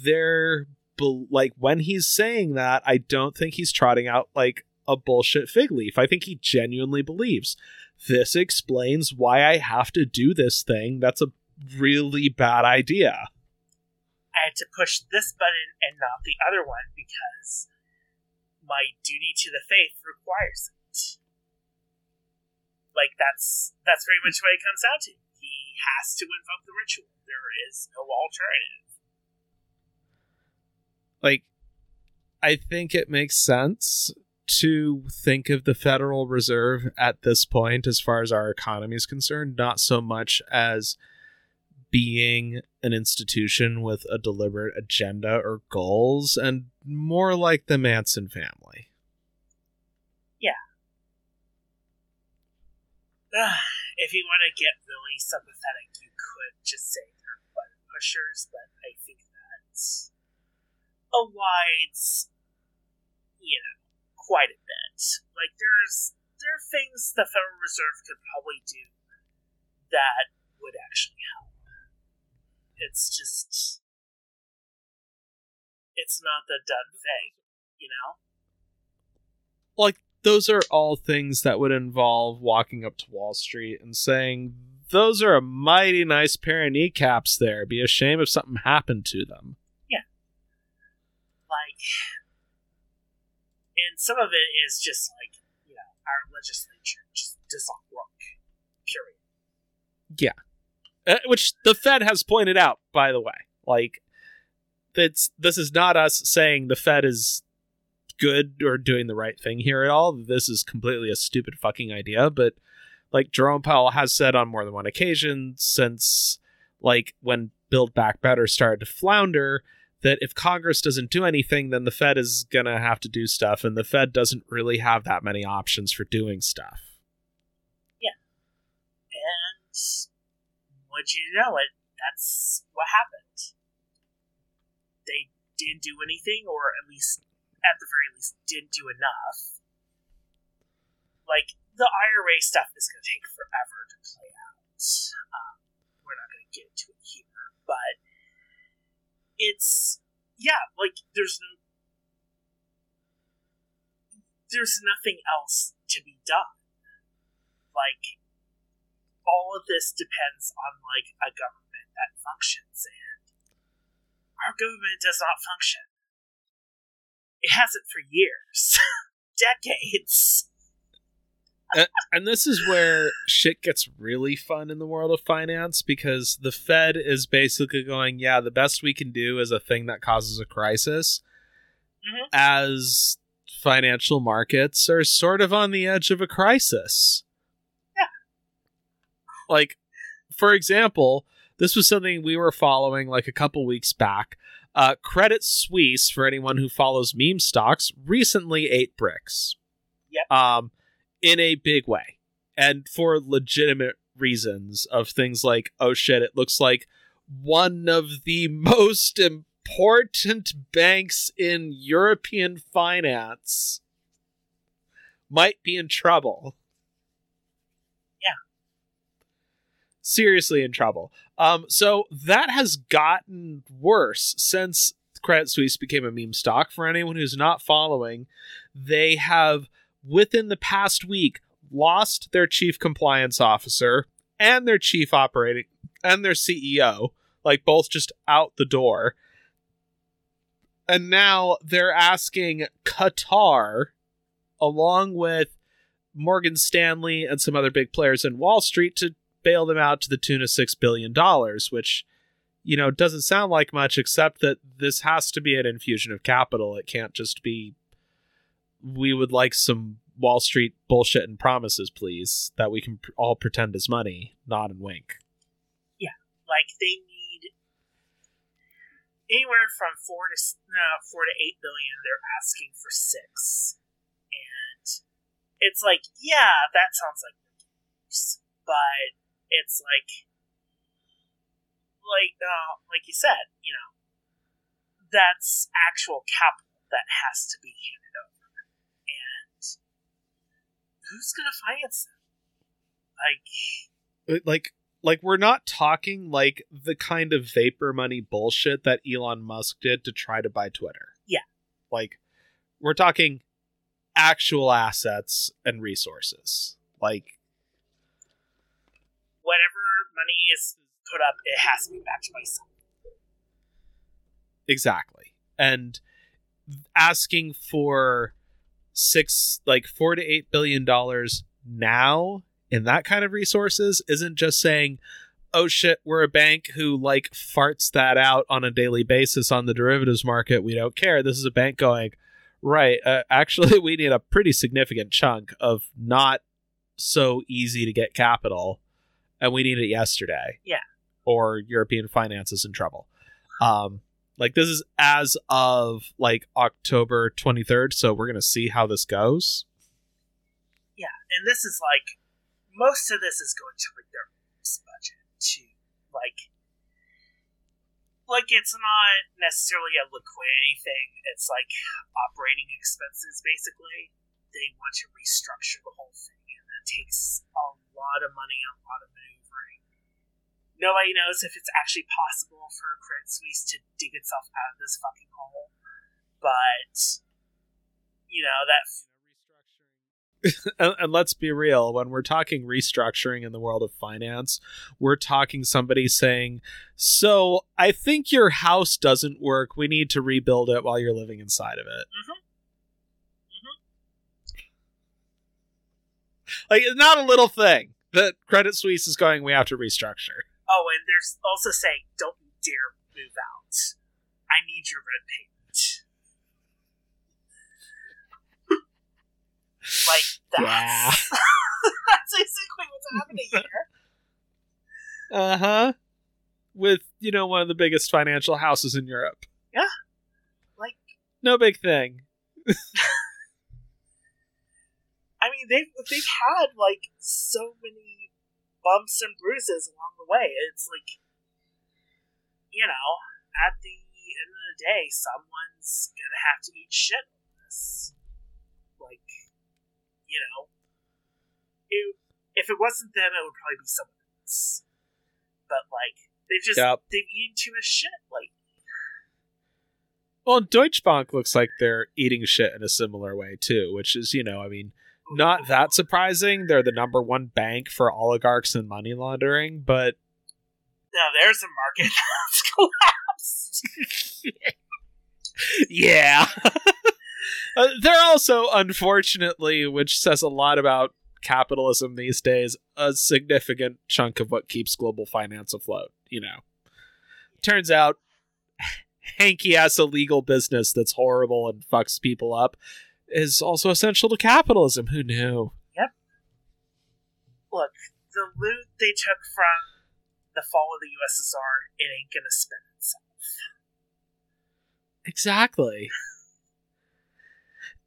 they're like when he's saying that, I don't think he's trotting out like a bullshit fig leaf. I think he genuinely believes this explains why I have to do this thing. That's a really bad idea. I had to push this button and not the other one because my duty to the faith requires it. Like that's that's very much what it comes down to. He has to invoke the ritual. There is no alternative. Like I think it makes sense to think of the Federal Reserve at this point, as far as our economy is concerned, not so much as being an institution with a deliberate agenda or goals, and more like the Manson family. Yeah. if you want to get really sympathetic, you could just say they're button pushers, but I think that's a wide, you know, quite a bit. Like there's there are things the Federal Reserve could probably do that would actually help. It's just it's not the done thing, you know? Like those are all things that would involve walking up to Wall Street and saying, "Those are a mighty nice pair of kneecaps. There, be a shame if something happened to them." Yeah, like, some of it is just like you know our legislature just does not work. Period. Yeah, uh, which the Fed has pointed out, by the way. Like, it's this is not us saying the Fed is good or doing the right thing here at all. This is completely a stupid fucking idea. But like Jerome Powell has said on more than one occasion since like when Build Back Better started to flounder, that if Congress doesn't do anything, then the Fed is gonna have to do stuff, and the Fed doesn't really have that many options for doing stuff. Yeah. And would you know it? That's what happened. They didn't do anything, or at least at the very least, didn't do enough. Like, the IRA stuff is going to take forever to play out. Um, we're not going to get into it here, but it's, yeah, like, there's no. There's nothing else to be done. Like, all of this depends on, like, a government that functions, and our government does not function. It hasn't for years, decades. And, and this is where shit gets really fun in the world of finance because the Fed is basically going, yeah, the best we can do is a thing that causes a crisis. Mhm. As financial markets are sort of on the edge of a crisis. Yeah. Like, for example, this was something we were following like a couple weeks back. Uh, Credit Suisse, for anyone who follows meme stocks, recently ate bricks. Yep. Um, in a big way, and for legitimate reasons of things like, oh shit, it looks like one of the most important banks in European finance might be in trouble. Yeah. Seriously in trouble. Um, so that has gotten worse since Credit Suisse became a meme stock. For anyone who's not following, they have within the past week lost their chief compliance officer and their chief operating and their CEO, like both just out the door. And now they're asking Qatar, along with Morgan Stanley and some other big players in Wall Street, to bail them out to the tune of $6 billion, which, you know, doesn't sound like much, except that this has to be an infusion of capital. It can't just be, we would like some Wall Street bullshit and promises, please, that we can pr- all pretend is money, nod and wink. Yeah, like they need anywhere from four to no, four to eight billion. They're asking for six, and it's like, yeah, that sounds like news, but it's like, like, uh, like you said, you know, that's actual capital that has to be over, and who's gonna finance them? Like, Uh, Like, like we're not talking like the kind of vapor money bullshit that Elon Musk did to try to buy Twitter. Yeah. Like, we're talking actual assets and resources. Like, whatever money is put up, it has to be backed by something. Exactly. And asking for six, like four to eight billion dollars now in that kind of resources isn't just saying, oh shit, we're a bank who like farts that out on a daily basis on the derivatives market. We don't care. This is a bank going, right, uh, actually, we need a pretty significant chunk of not so easy to get capital, and we need it yesterday. Yeah. Or European finance is in trouble. Um, like this is as of like October 23rd, so we're gonna see how this goes. Yeah, and this is like most of this is going to like their budget too. Like, like it's not necessarily a liquidity thing. It's like operating expenses. Basically, they want to restructure the whole thing, and that takes a lot of money, and a lot of maneuvering. Nobody knows if it's actually possible for Credit Suisse to dig itself out of this fucking hole, but you know that and, and, let's be real when we're talking restructuring in the world of finance we're talking somebody saying so i think your house doesn't work we need to rebuild it while you're living inside of it mm-hmm. Mm-hmm. like not a little thing that credit suisse is going we have to restructure oh and there's also saying don't you dare move out i need your rent payment Like that's yeah. that's basically what's happening here. Uh huh. With you know one of the biggest financial houses in Europe. Yeah. Like no big thing. I mean, they've they've had like so many bumps and bruises along the way. It's like, you know, at the end of the day, someone's gonna have to eat shit on this. Like, you know, it, if it wasn't them, it would probably be someone else. But like, they've just yep. they've eaten too much shit. Like, well, Deutsche Bank looks like they're eating shit in a similar way too, which is you know, I mean, not that surprising. They're the number one bank for oligarchs and money laundering, but now there's a market that's collapsed. yeah. Uh, they're also, unfortunately, which says a lot about capitalism these days, a significant chunk of what keeps global finance afloat. You know, turns out hanky ass illegal business that's horrible and fucks people up is also essential to capitalism. Who knew? Yep. Look, the loot they took from the fall of the USSR, it ain't gonna spend itself. Exactly.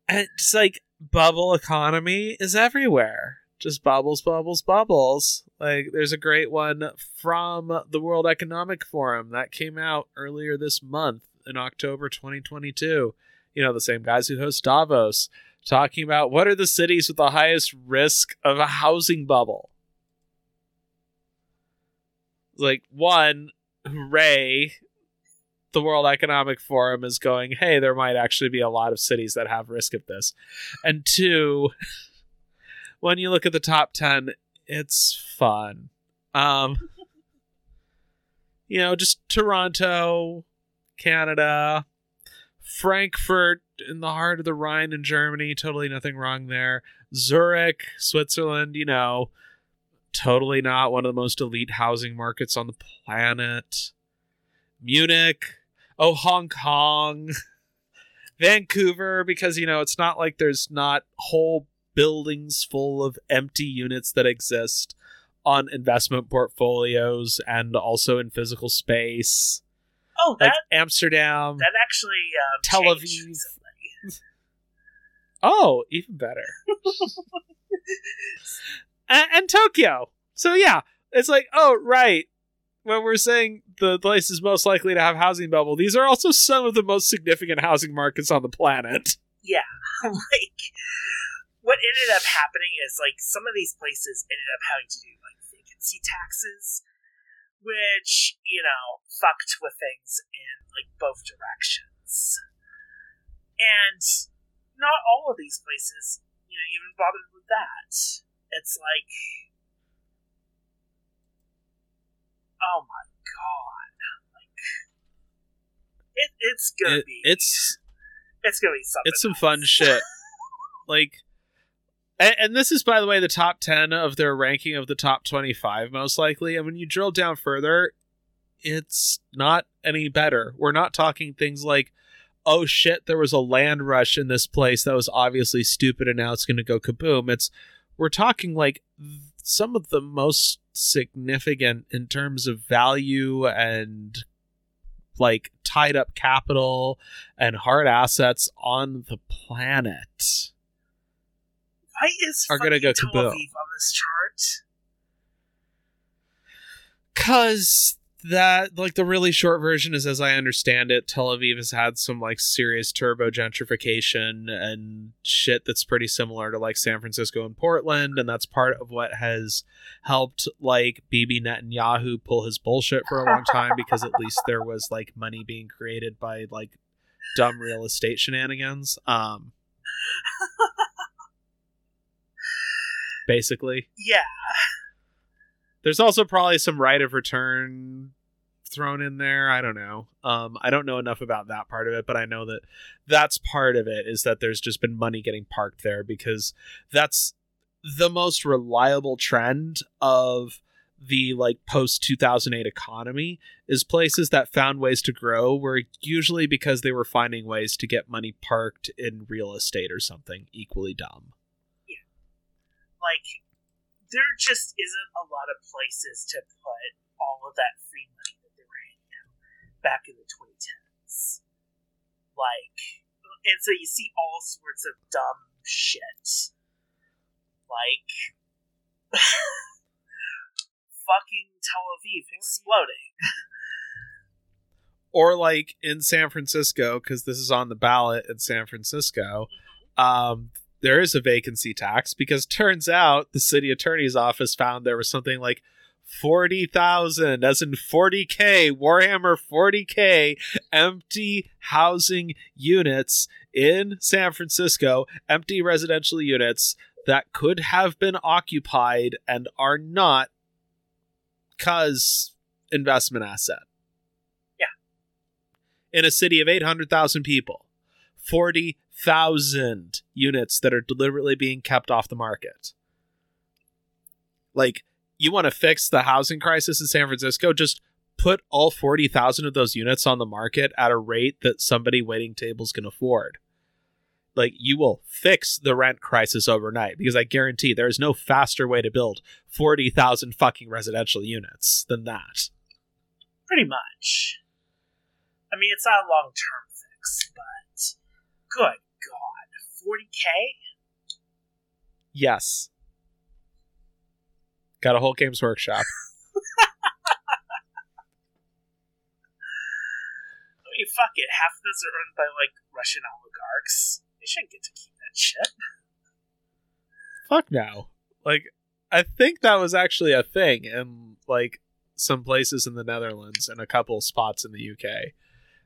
And it's like bubble economy is everywhere. Just bubbles, bubbles, bubbles. Like there's a great one from the World Economic Forum that came out earlier this month in October 2022. You know, the same guys who host Davos talking about what are the cities with the highest risk of a housing bubble. Like one, hooray, the World Economic Forum is going, hey, there might actually be a lot of cities that have risk of this. And two, when you look at the top 10, it's fun. Um, you know, just Toronto, Canada, Frankfurt in the heart of the Rhine in Germany, totally nothing wrong there. Zurich, Switzerland, you know, totally not one of the most elite housing markets on the planet. Munich, oh Hong Kong, Vancouver, because you know it's not like there's not whole buildings full of empty units that exist on investment portfolios and also in physical space. Oh, that, like Amsterdam. That actually um, Tel Aviv. oh, even better. and, and Tokyo. So yeah, it's like, oh right, when we're saying the place is most likely to have housing bubble, these are also some of the most significant housing markets on the planet. Yeah, like what ended up happening is like some of these places ended up having to do like vacancy taxes, which you know fucked with things in like both directions, and not all of these places you know even bothered with that. It's like oh my god, like it, it's gonna it, be it's it's gonna be something. It's some fun shit. like, and, and, this is by the way the top ten of their ranking of the top twenty five most likely. And when you drill down further, it's not any better. We're not talking things like. Oh shit, there was a land rush in this place that was obviously stupid and now it's going to go kaboom. It's we're talking like some of the most significant in terms of value and like tied up capital and hard assets on the planet. Why is are going to go kaboom on this chart? Cause that like the really short version is as I understand it, Tel Aviv has had some like serious turbo gentrification and shit that's pretty similar to like San Francisco and Portland, and that's part of what has helped like Bibi Netanyahu pull his bullshit for a long time because at least there was like money being created by like dumb real estate shenanigans. Um basically. Yeah. There's also probably some right of return thrown in there. I don't know. Um, I don't know enough about that part of it, but I know that that's part of it is that there's just been money getting parked there because that's the most reliable trend of the like post 2008 economy is places that found ways to grow were usually because they were finding ways to get money parked in real estate or something equally dumb. Like, there just isn't a lot of places to put all of that free money that they were handing out back in the 2010s. Like, and so you see all sorts of dumb shit. Like, fucking Tel Aviv exploding. or like in San Francisco, because this is on the ballot in San Francisco, um, there is a vacancy tax because turns out the city attorney's office found there was something like 40,000 as in 40k Warhammer 40k empty housing units in San Francisco empty residential units that could have been occupied and are not cuz investment asset Yeah. in a city of 800,000 people 40,000 units that are deliberately being kept off the market like you want to fix the housing crisis in San Francisco, just put all 40,000 of those units on the market at a rate that somebody waiting tables can afford. Like you will fix the rent crisis overnight because I guarantee there is no faster way to build 40,000 fucking residential units than that. Pretty much. I mean, it's not a long term fix, but good God. 40k? Yes. Got a whole games workshop. I mean, fuck it. Half of those are owned by, like, Russian oligarchs. They shouldn't get to keep that shit. Fuck no. Like, I think that was actually a thing in, like, some places in the Netherlands and a couple spots in the UK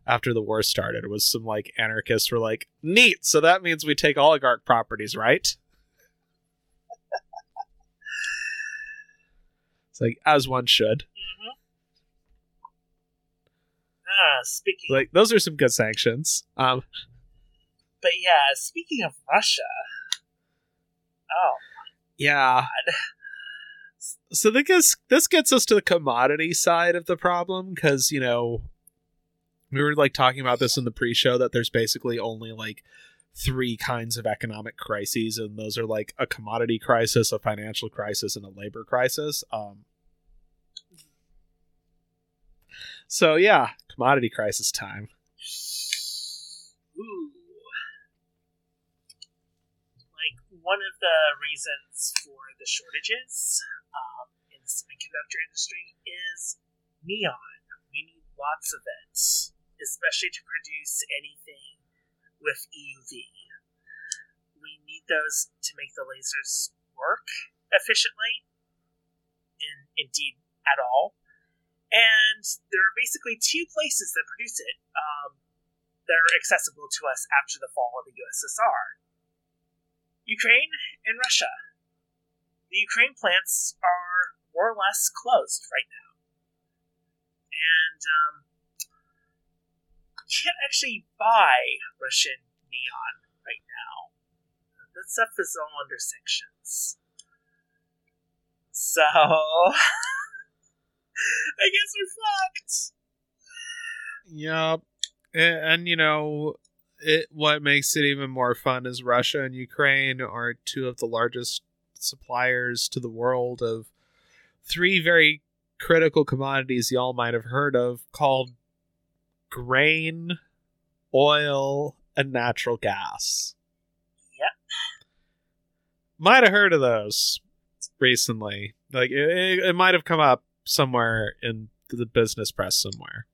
after the war started was some like anarchists were like neat so that means we take oligarch properties right? It's like as one should. Mm-hmm. Ah, speaking like those are some good sanctions. Um But yeah, speaking of Russia. Oh, yeah. So this this gets us to the commodity side of the problem because you know we were like talking about this in the pre-show that there's basically only like three kinds of economic crises and those are like a commodity crisis a financial crisis and a labor crisis um so yeah commodity crisis time ooh. Like, one of the reasons for the shortages um, in the semiconductor industry is neon. We need lots of it, especially to produce anything with EUV. We need those to make the lasers work efficiently, and indeed at all. And there are basically two places that produce it um, that are accessible to us after the fall of the USSR Ukraine and Russia. The Ukraine plants are more or less closed right now. And um, can't actually buy Russian neon right now. That stuff is all under sanctions. So, I guess we're fucked. Yep. And, and you know, it what makes it even more fun is Russia and Ukraine are two of the largest suppliers to the world of three very critical commodities y'all might have heard of called grain, oil, and natural gas. Yep. Might have heard of those. recently. Like it, it, might have come up somewhere in the business press somewhere.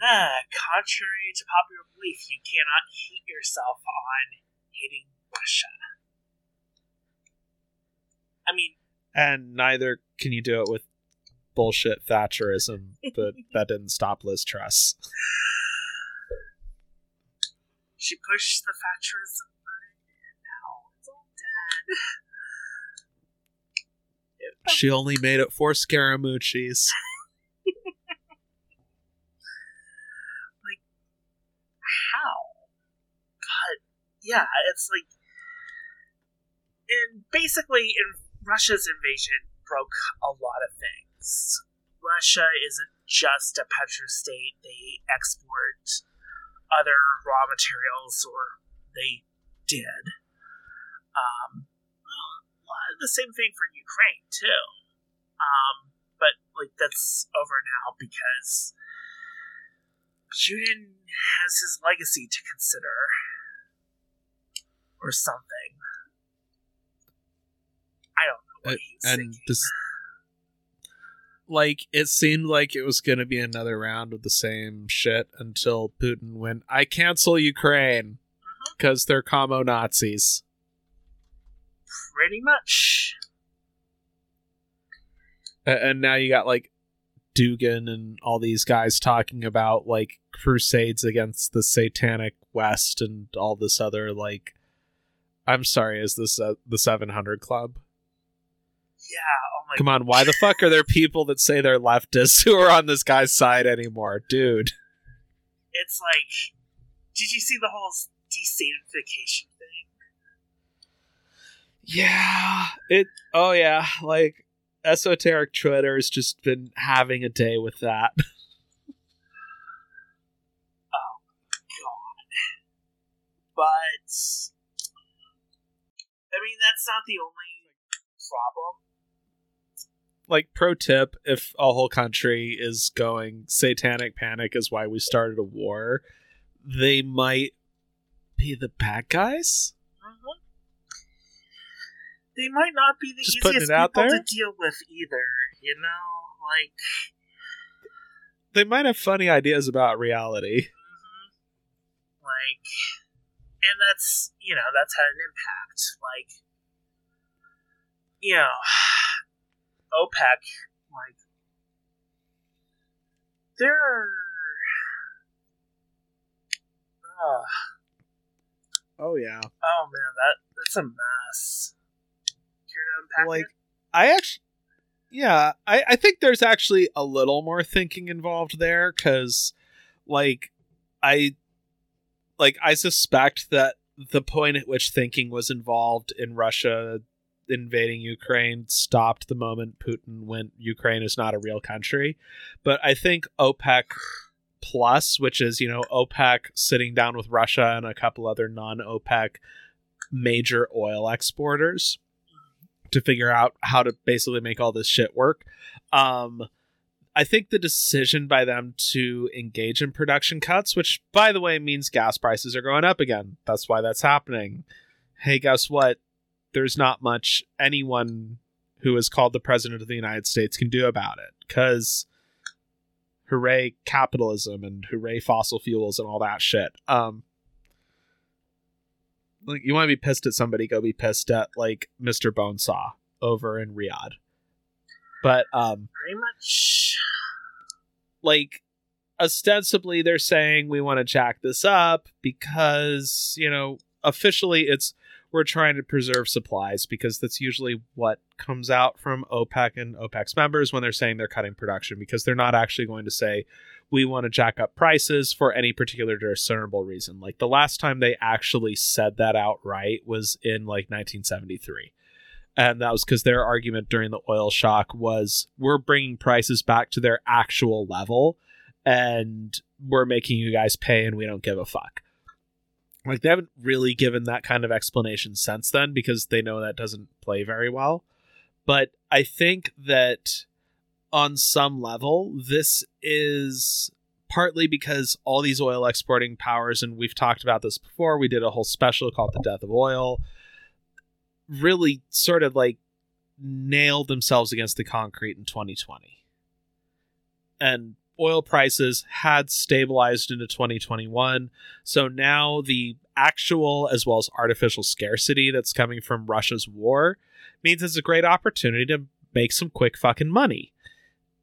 Ah, contrary to popular belief, you cannot hate yourself on hating Russia. I mean, And neither can you do it with bullshit Thatcherism, but that didn't stop Liz Truss. she pushed the Thatcherism button, and now it's all dead. She only made it for Scaramucci's. Like, how? God, yeah, it's like, and basically, in Russia's invasion broke a lot of things. Russia isn't just a petrostate; they export other raw materials, or they did. Um, well, the same thing for Ukraine too. Um, but like that's over now because Putin has his legacy to consider, or something. I don't know what Uh, he's and thinking. this like it seemed like it was going to be another round of the same shit until Putin went I cancel Ukraine Mhm. cuz they're commo Nazis. Pretty much. And now you got like Dugin and all these guys talking about like crusades against the satanic west and all this other like I'm sorry is this uh, the 700 club? Yeah. My. Come on, why the fuck are there people that say they're leftists who are on this guy's side anymore? Dude. It's like, did you see the whole desatanification thing? Yeah. It oh yeah, like esoteric Twitter has just been having a day with that. Oh god! But I mean, that's not the only problem. Like pro tip, if a whole country is going satanic panic is why we started a war, they might be the bad guys? Mhm. They might not be the Just easiest people there? to deal with either. You know, like. They might have funny ideas about reality. mhm. Like, and that's you know that's had an impact. Like, you know, OPEC, like, there are. Uh, Oh yeah. oh man, that that's a mess. Care to unpack like it? I actually yeah, I, I think there's actually a little more thinking involved there because like I like I suspect that the point at which thinking was involved in Russia invading Ukraine stopped the moment Putin went Ukraine is not a real country. But I think OPEC plus, which is, you know, OPEC sitting down with Russia and a couple other non OPEC major oil exporters to figure out how to basically make all this shit work. Um, I think the decision by them to engage in production cuts, which by the way means gas prices are going up again. That's why that's happening. Hey, guess what? There's not much anyone who is called the president of the United States can do about it because hooray capitalism and hooray fossil fuels and all that shit. Um, like you want to be pissed at somebody, go be pissed at like Mr. Bonesaw over in Riyadh. But um, Pretty much. like ostensibly they're saying we want to jack this up because you know officially it's we're trying to preserve supplies because that's usually what comes out from OPEC and OPEC's members when they're saying they're cutting production because they're not actually going to say we want to jack up prices for any particular discernible reason. Like the last time they actually said that outright was in like 1973. And that was because their argument during the oil shock was we're bringing prices back to their actual level and we're making you guys pay and we don't give a fuck. Like they haven't really given that kind of explanation since then because they know that doesn't play very well. But I think that on some level, this is partly because all these oil exporting powers, and we've talked about this before, we did a whole special called The Death of Oil, really sort of like nailed themselves against the concrete in 2020. And oil prices had stabilized into 2021. So now the actual as well as artificial scarcity that's coming from Russia's war means it's a great opportunity to make some quick fucking money.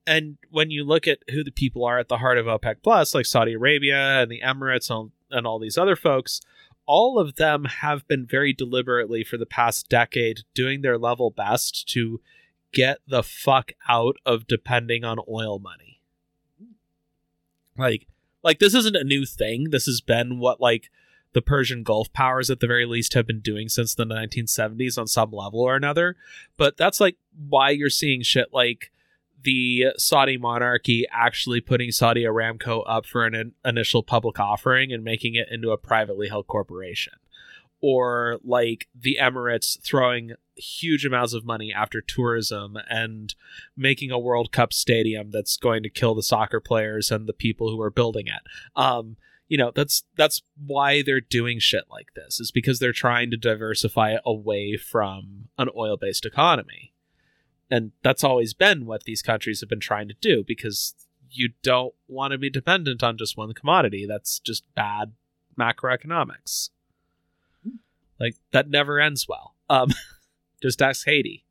And when you look at who the people are at the heart of OPEC Plus, like Saudi Arabia and the Emirates and, all these other folks, all of them have been very deliberately for the past decade doing their level best to get the fuck out of depending on oil money. Like like this isn't a new thing. This has been what like the Persian Gulf powers at the very least have been doing since the 1970s on some level or another. But that's like why you're seeing shit like the Saudi monarchy actually putting Saudi Aramco up for an in- initial public offering and making it into a privately held corporation. Or like the Emirates throwing huge amounts of money after tourism and making a World Cup stadium that's going to kill the soccer players and the people who are building it. Um, you know, that's that's why they're doing shit like this is because they're trying to diversify away from an oil-based economy. And that's always been what these countries have been trying to do because you don't want to be dependent on just one commodity. That's just bad macroeconomics. Like that never ends well. Um just ask haiti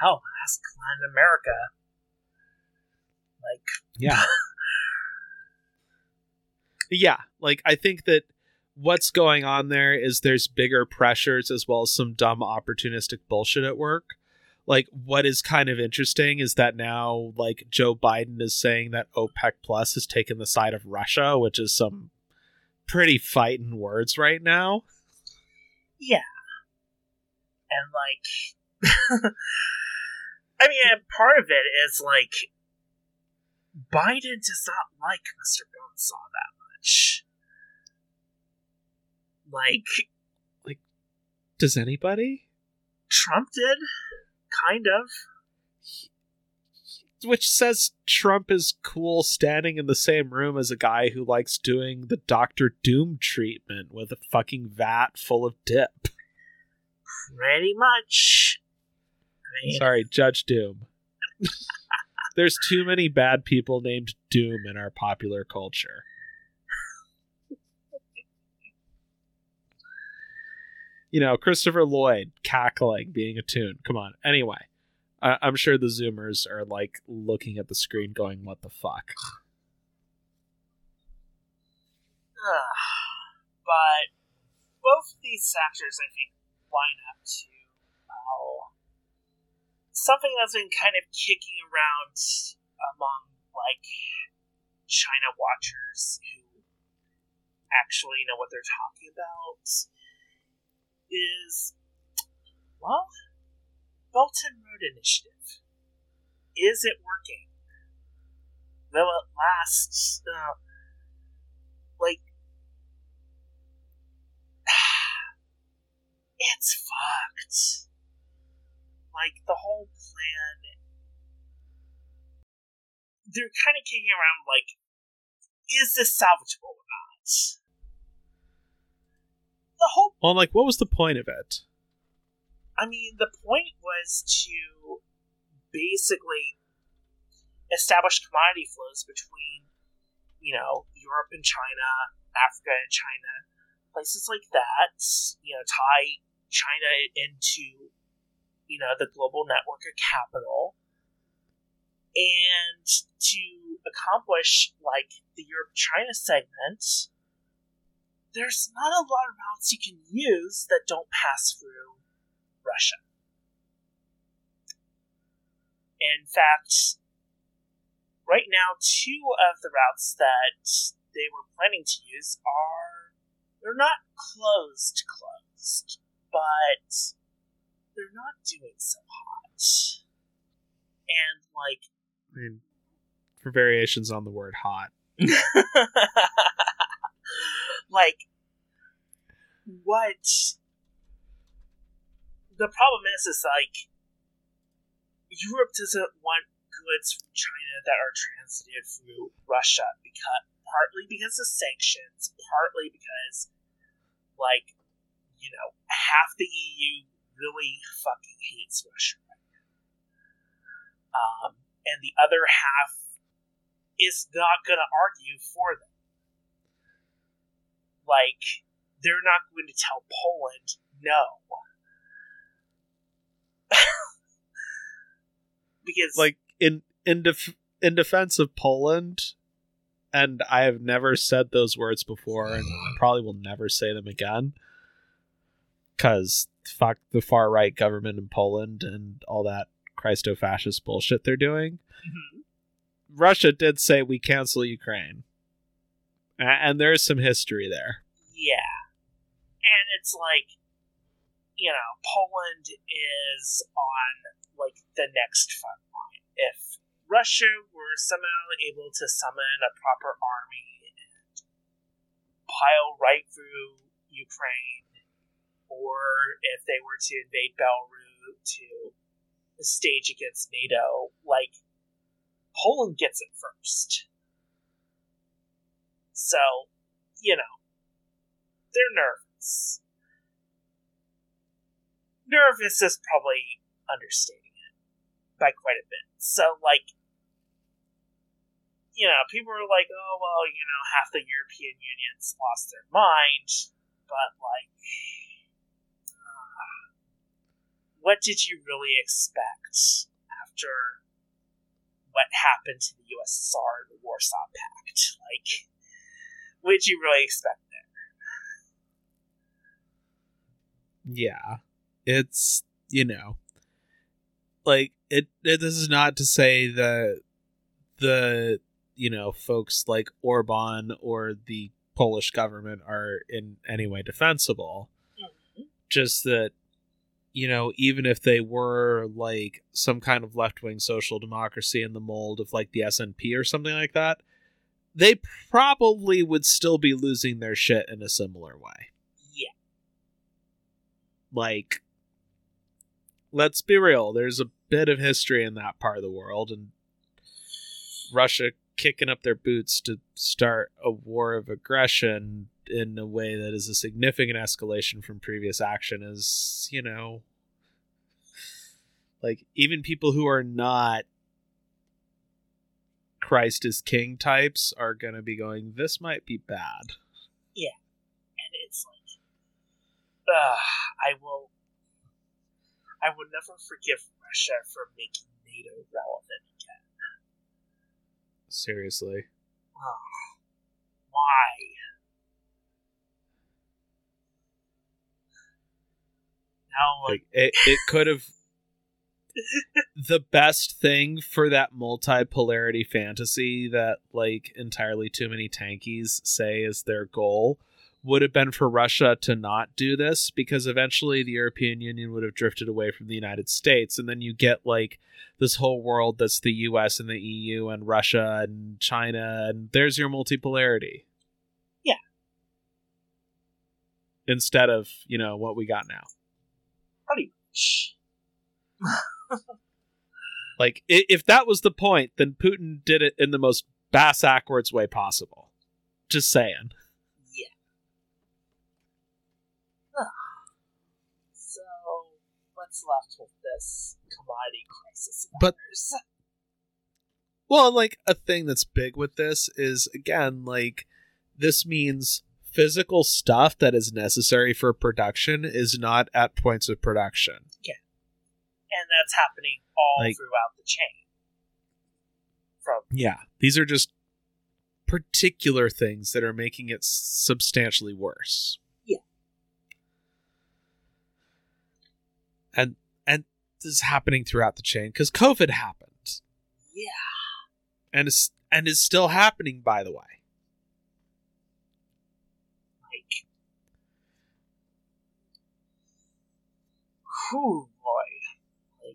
Hell, ask Latin America. Like, yeah yeah like i think that what's going on there is there's bigger pressures as well as some dumb opportunistic bullshit at work like what is kind of interesting is that now like Joe Biden is saying that OPEC plus has taken the side of Russia, which is some pretty fighting words right now. yeah. And, like, I mean, part of it is, like, Biden does not like Mr. Bonesaw that much. Like, like, Does anybody? Trump did, kind of. Which says Trump is cool standing in the same room as a guy who likes doing the Doctor Doom treatment with a fucking vat full of dip. Pretty much. I mean, Sorry, Judge Doom. There's too many bad people named Doom in our popular culture. You know, Christopher Lloyd cackling, being a toon. Come on. Anyway, I- I'm sure the Zoomers are like looking at the screen going, what the fuck? Ugh. but both of these factors, I think, line up to uh, something that's been kind of kicking around among like China watchers who actually know what they're talking about is well, Belt and Road Initiative. Is it working? Will it last? Uh, like it's fucked. Like the whole plan. They're kind of kicking around like, is this salvageable or not? The whole, Well, like, what was the point of it? I mean, the point was to basically establish commodity flows between, you know, Europe and China, Africa and China, places like that. You know, tie China into, you know, the global network of capital. And to accomplish, like, the Europe China segment, there's not a lot of routes you can use that don't pass through Russia. In fact, right now, two of the routes that they were planning to use are they're not closed closed, but they're not doing so hot. And like I mean, for variations on the word hot. like what the problem is is like Europe doesn't want goods from China that are transited through Russia because partly because of sanctions, partly because like you know half the EU really fucking hates Russia um, and the other half is not going to argue for them. Like, they're not going to tell Poland no. because like in in def- in defense of Poland, and I have never said those words before, and probably will never say them again. Cause fuck the far right government in Poland and all that Christo fascist bullshit they're doing. Mhm. Russia did say we cancel Ukraine, and there is some history there. Yeah. And it's like, you know, Poland is on, like, the next front line. If Russia were somehow able to summon a proper army and pile right through Ukraine, or if they were to invade Belarus to stage against NATO, like, Poland gets it first. So, you know, they're nervous. Nervous is probably understating it by quite a bit. So, like, you know, people are like, oh, well, you know, half the European Union's lost their mind, but, like, what did you really expect after what happened to the USSR and the Warsaw Pact? Like, what did you really expect there? Yeah. It's, you know, like it, it this is not to say that the, you know, folks like Orban or the Polish government are in any way defensible. Mm-hmm. Just that you know, even if they were like some kind of left-wing social democracy in the mold of like the SNP or something like that, they probably would still be losing their shit in a similar way. Yeah. like let's be real there's a bit of history in that part of the world and russia kicking up their boots to start a war of aggression in a way that is a significant escalation from previous action is you know like even people who are not christ is king types are going to be going this might be bad Yeah. and it's like, uh, I will, I will never forgive Russia for making NATO relevant again. seriously Ugh. why? Now, like, it, it could have the best thing for that multipolarity fantasy that like entirely too many tankies say is their goal would have been for Russia to not do this because eventually the European Union would have drifted away from the United States and then you get like this whole world that's the US and the EU and Russia and China and there's your multipolarity. Yeah. Instead of, you know, what we got now. Like, if that was the point, then Putin did it in the most bass backwards way possible. Just saying. Yeah. So, what's left with this commodity crisis? But- matters? Well, like, a thing that's big with this is, again, like, this means physical stuff that is necessary for production is not at points of production. Yeah. And that's happening all Like- throughout the chain. From Yeah. These are just particular things that are making it substantially worse. Yeah. And and this is happening throughout the chain because COVID happened. yeah, and is and is still happening by the way like, whew, boy,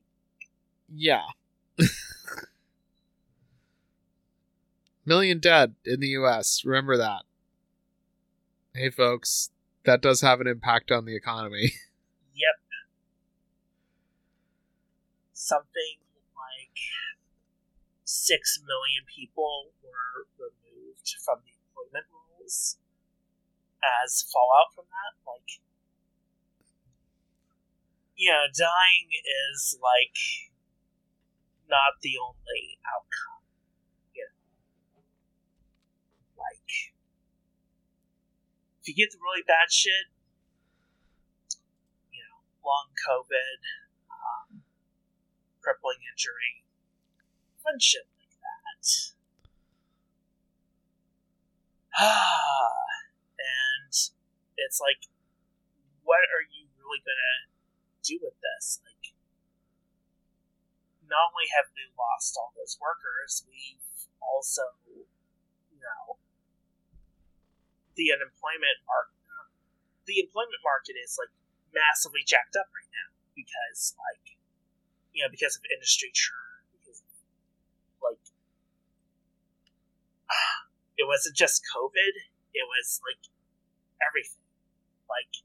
yeah million dead in the us remember that hey folks that does have an impact on the economy Yep. Something like six million people were removed from the employment rolls as fallout from that. Like, you know, dying is like not the only outcome. You know, like if you get the really bad shit, you know, long COVID, um, crippling injury, fun shit like that. and it's like, what are you really gonna do with this? Like, not only have we lost all those workers, we've also, you know, the unemployment market. The employment market is like massively jacked up right now because, like, you know, because of industry churn, because, like, it wasn't just COVID; it was like everything. Like,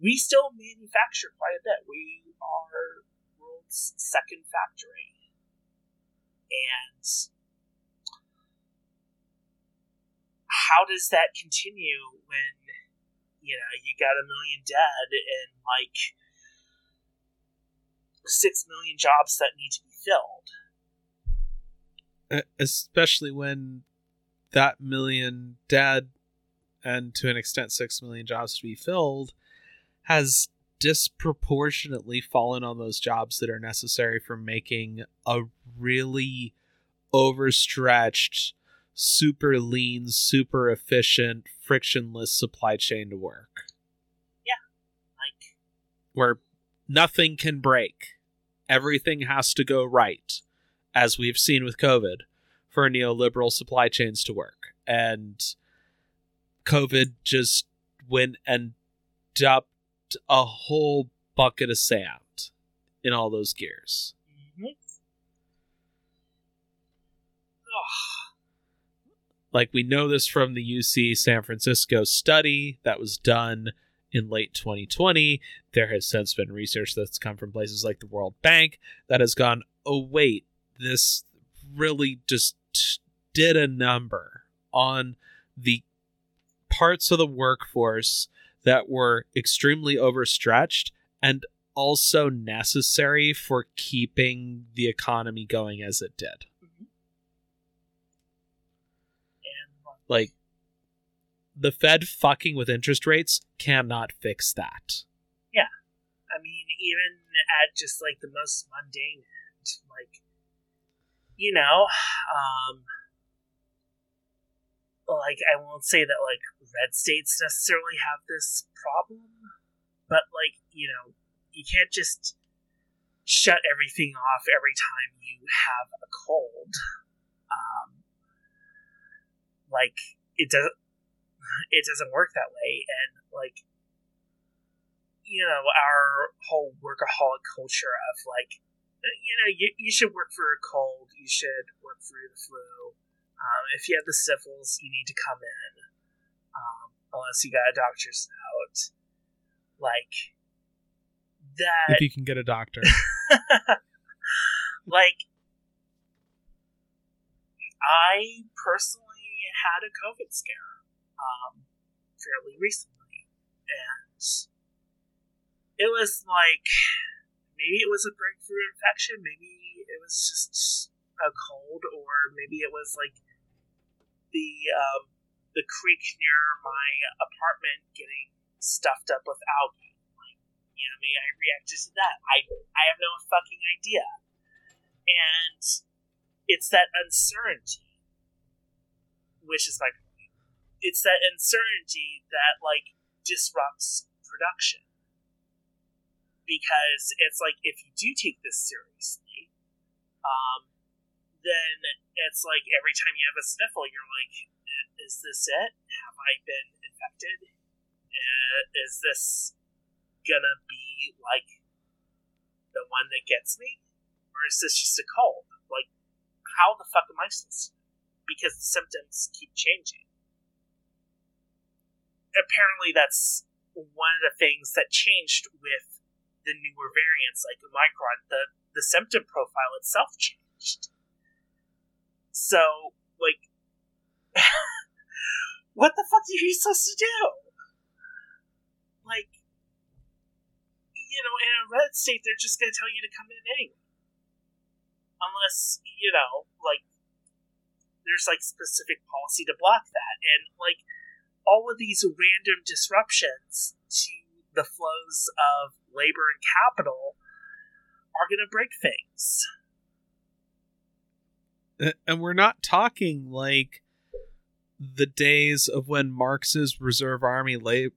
we still manufacture quite a bit. We are world's second factory. And how does that continue when, you know, you got a million dead and like six million jobs that need to be filled? Especially when that million dead and to an extent six million jobs to be filled has disproportionately fallen on those jobs that are necessary for making a really overstretched, super lean, super efficient, frictionless supply chain to work. Yeah. Like where nothing can break. Everything has to go right, as we've seen with COVID, for neoliberal supply chains to work. And COVID just went and a whole bucket of sand in all those gears. Like we know this from the UC San Francisco study that was done in late 2020. There has since been research that's come from places like the World Bank that has gone, oh, wait, this really just did a number on the parts of the workforce that were extremely overstretched and also necessary for keeping the economy going as it did. Mm-hmm. Like, the Fed fucking with interest rates cannot fix that. Yeah. I mean, even at just like the most mundane end, like, you know, um, like I won't say that like red states necessarily have this problem, but like you know, you can't just shut everything off every time you have a cold. Um, like it doesn't, it doesn't work that way, and like you know, our whole workaholic culture of like, you know, you, you should work for a cold, you should work through the flu um, if you have the sniffles, you need to come in, um, unless you got a doctor's note. Like that. If you can get a doctor. like, I personally had a COVID scare um, fairly recently, and it was like maybe it was a breakthrough infection, maybe it was just a cold, or maybe it was like the um, the creek near my apartment getting stuffed up with algae. Like, you know, maybe I reacted to that. I I have no fucking idea. And it's that uncertainty, which is like, it's that uncertainty that like disrupts production. Because it's like if you do take this seriously, um, then it's like every time you have a sniffle, you're like, is this it? Have I been infected? Uh, is this gonna be like the one that gets me? Or is this just a cold? Like, how the fuck am I supposed to? Because the symptoms keep changing. Apparently, that's one of the things that changed with the newer variants like Omicron. The, the symptom profile itself changed so, like, what the fuck are you supposed to do? Like, you know, in a red state, they're just going to tell you to come in anyway. unless you know, like there's like specific policy to block that, and like all of these random disruptions to the flows of labor and capital are going to break things. And we're not talking like the days of when Marx's reserve army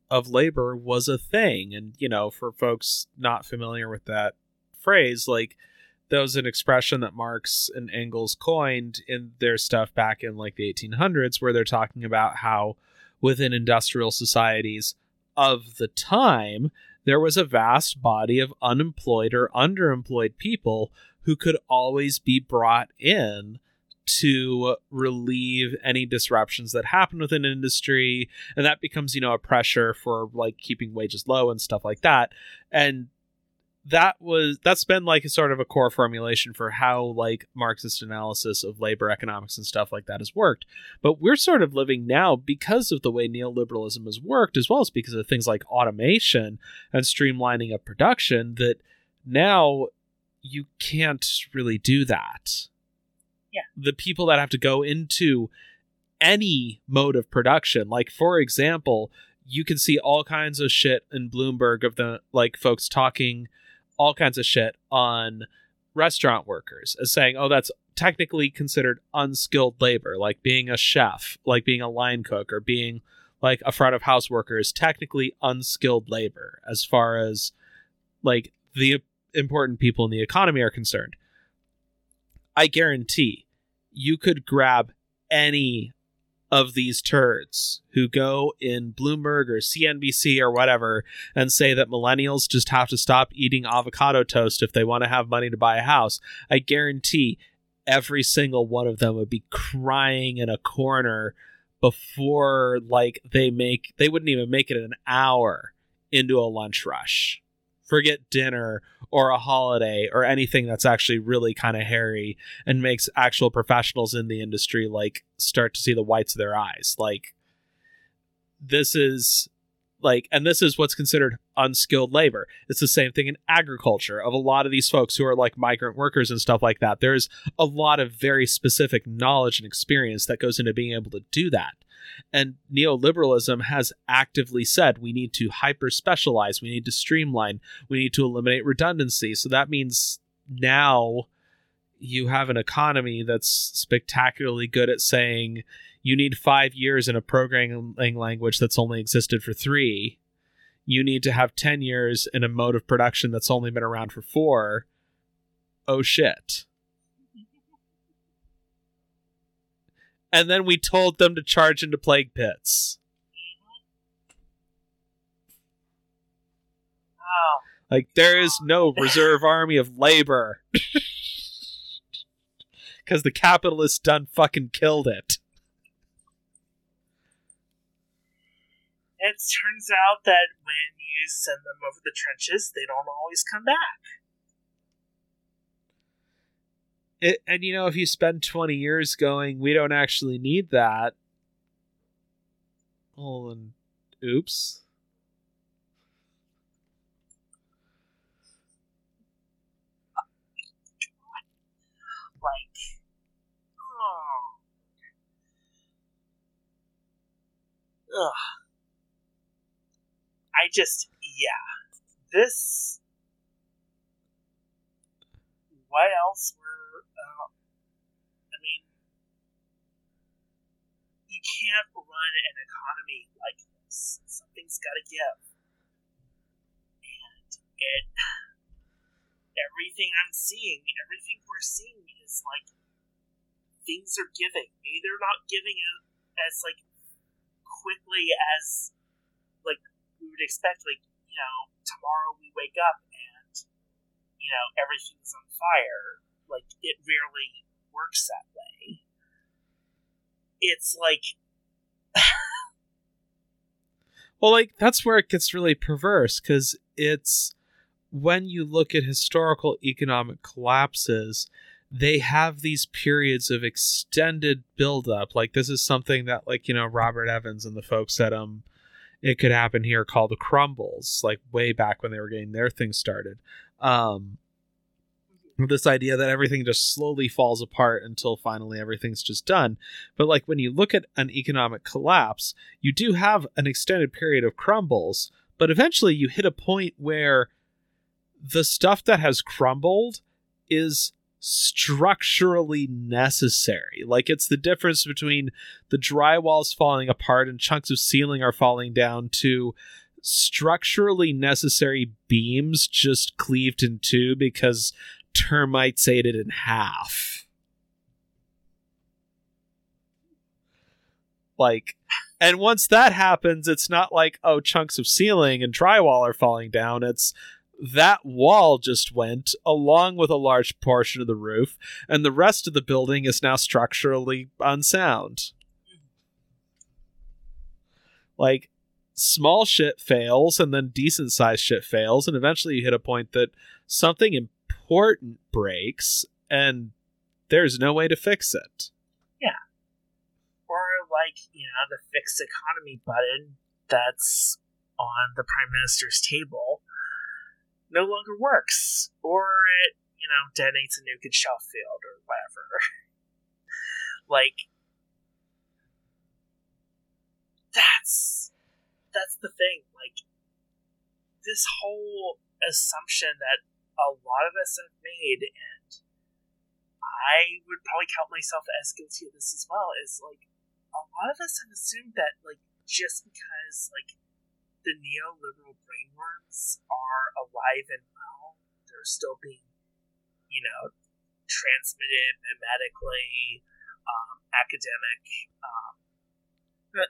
of labor was a thing. And, you know, for folks not familiar with that phrase, like that was an expression that Marx and Engels coined in their stuff back in like the 1800s, where they're talking about how within industrial societies of the time, there was a vast body of unemployed or underemployed people who could always be brought in to relieve any disruptions that happen within industry. And that becomes you know a pressure for like keeping wages low and stuff like that. And that was that's been like a sort of a core formulation for how like marxist analysis of labor economics and stuff like that has worked. But we're sort of living now because of the way neoliberalism has worked as well as because of things like automation and streamlining of production that now you can't really do that yeah the people that have to go into any mode of production like for example you can see all kinds of shit in bloomberg of the like folks talking all kinds of shit on restaurant workers as saying, oh, that's technically considered unskilled labor, like being a chef, like being a line cook, or being like a front of house worker is technically unskilled labor as far as like the important people in the economy are concerned. I guarantee you could grab any of these turds who go in Bloomberg or CNBC or whatever and say that millennials just have to stop eating avocado toast if they want to have money to buy a house, I guarantee every single one of them would be crying in a corner before like they make they wouldn't even make it an hour into a lunch rush forget dinner or a holiday or anything that's actually really kind of hairy and makes actual professionals in the industry like start to see the whites of their eyes. Like this is like and this is what's considered unskilled labor. It's the same thing in agriculture. Of a lot of these folks who are like migrant workers and stuff like that there's a lot of very specific knowledge and experience that goes into being able to do that and neoliberalism has actively said we need to hyper specialize, we need to streamline, we need to eliminate redundancy. So that means now you have an economy that's spectacularly good at saying you need five years in a programming language that's only existed for three. You need to have 10 years in a mode of production that's only been around for four. Oh shit. And then we told them to charge into plague pits. Oh. Like there is no reserve army of labor. Cuz the capitalists done fucking killed it. It turns out that when you send them over the trenches, they don't always come back. It, and you know, if you spend 20 years going, we don't actually need that. Well, then, oops. Like, oh. Ugh. I just, yeah. This. What else can't run an economy like this. Something's got to give. And it, everything I'm seeing, everything we're seeing is like things are giving. Maybe they're not giving as, as like quickly as like we would expect. Like you know, tomorrow we wake up and you know everything's on fire. Like it rarely works that way it's like well like that's where it gets really perverse because it's when you look at historical economic collapses they have these periods of extended buildup. Like this is something that like you know robert evans and the folks at um it could happen here called the crumbles like way back when they were getting their thing started. Um this idea that everything just slowly falls apart until finally everything's just done. But like when you look at an economic collapse, you do have an extended period of crumbles, but eventually you hit a point where the stuff that has crumbled is structurally necessary. Like it's the difference between the drywalls falling apart and chunks of ceiling are falling down to structurally necessary beams just cleaved in two because termites ate it in half. Like, and once that happens, it's not like, oh, chunks of ceiling and drywall are falling down. It's that wall just went along with a large portion of the roof, and the rest of the building is now structurally unsound. Like, small shit fails, and then decent sized shit fails, and eventually you hit a point that something important breaks, and there's no way to fix it. Yeah. Or, like, you know, the fix economy button that's on the Prime Minister's table no longer works, or it, you know, detonates a nuke in Sheffield or whatever. like, that's that's the thing. Like, this whole assumption that a lot of us have made, and I would probably count myself as guilty of this as well, is like a lot of us have assumed that like just because like the neoliberal brainworms are alive and well. They're still being, you know, transmitted mimetically. Um, academic, um,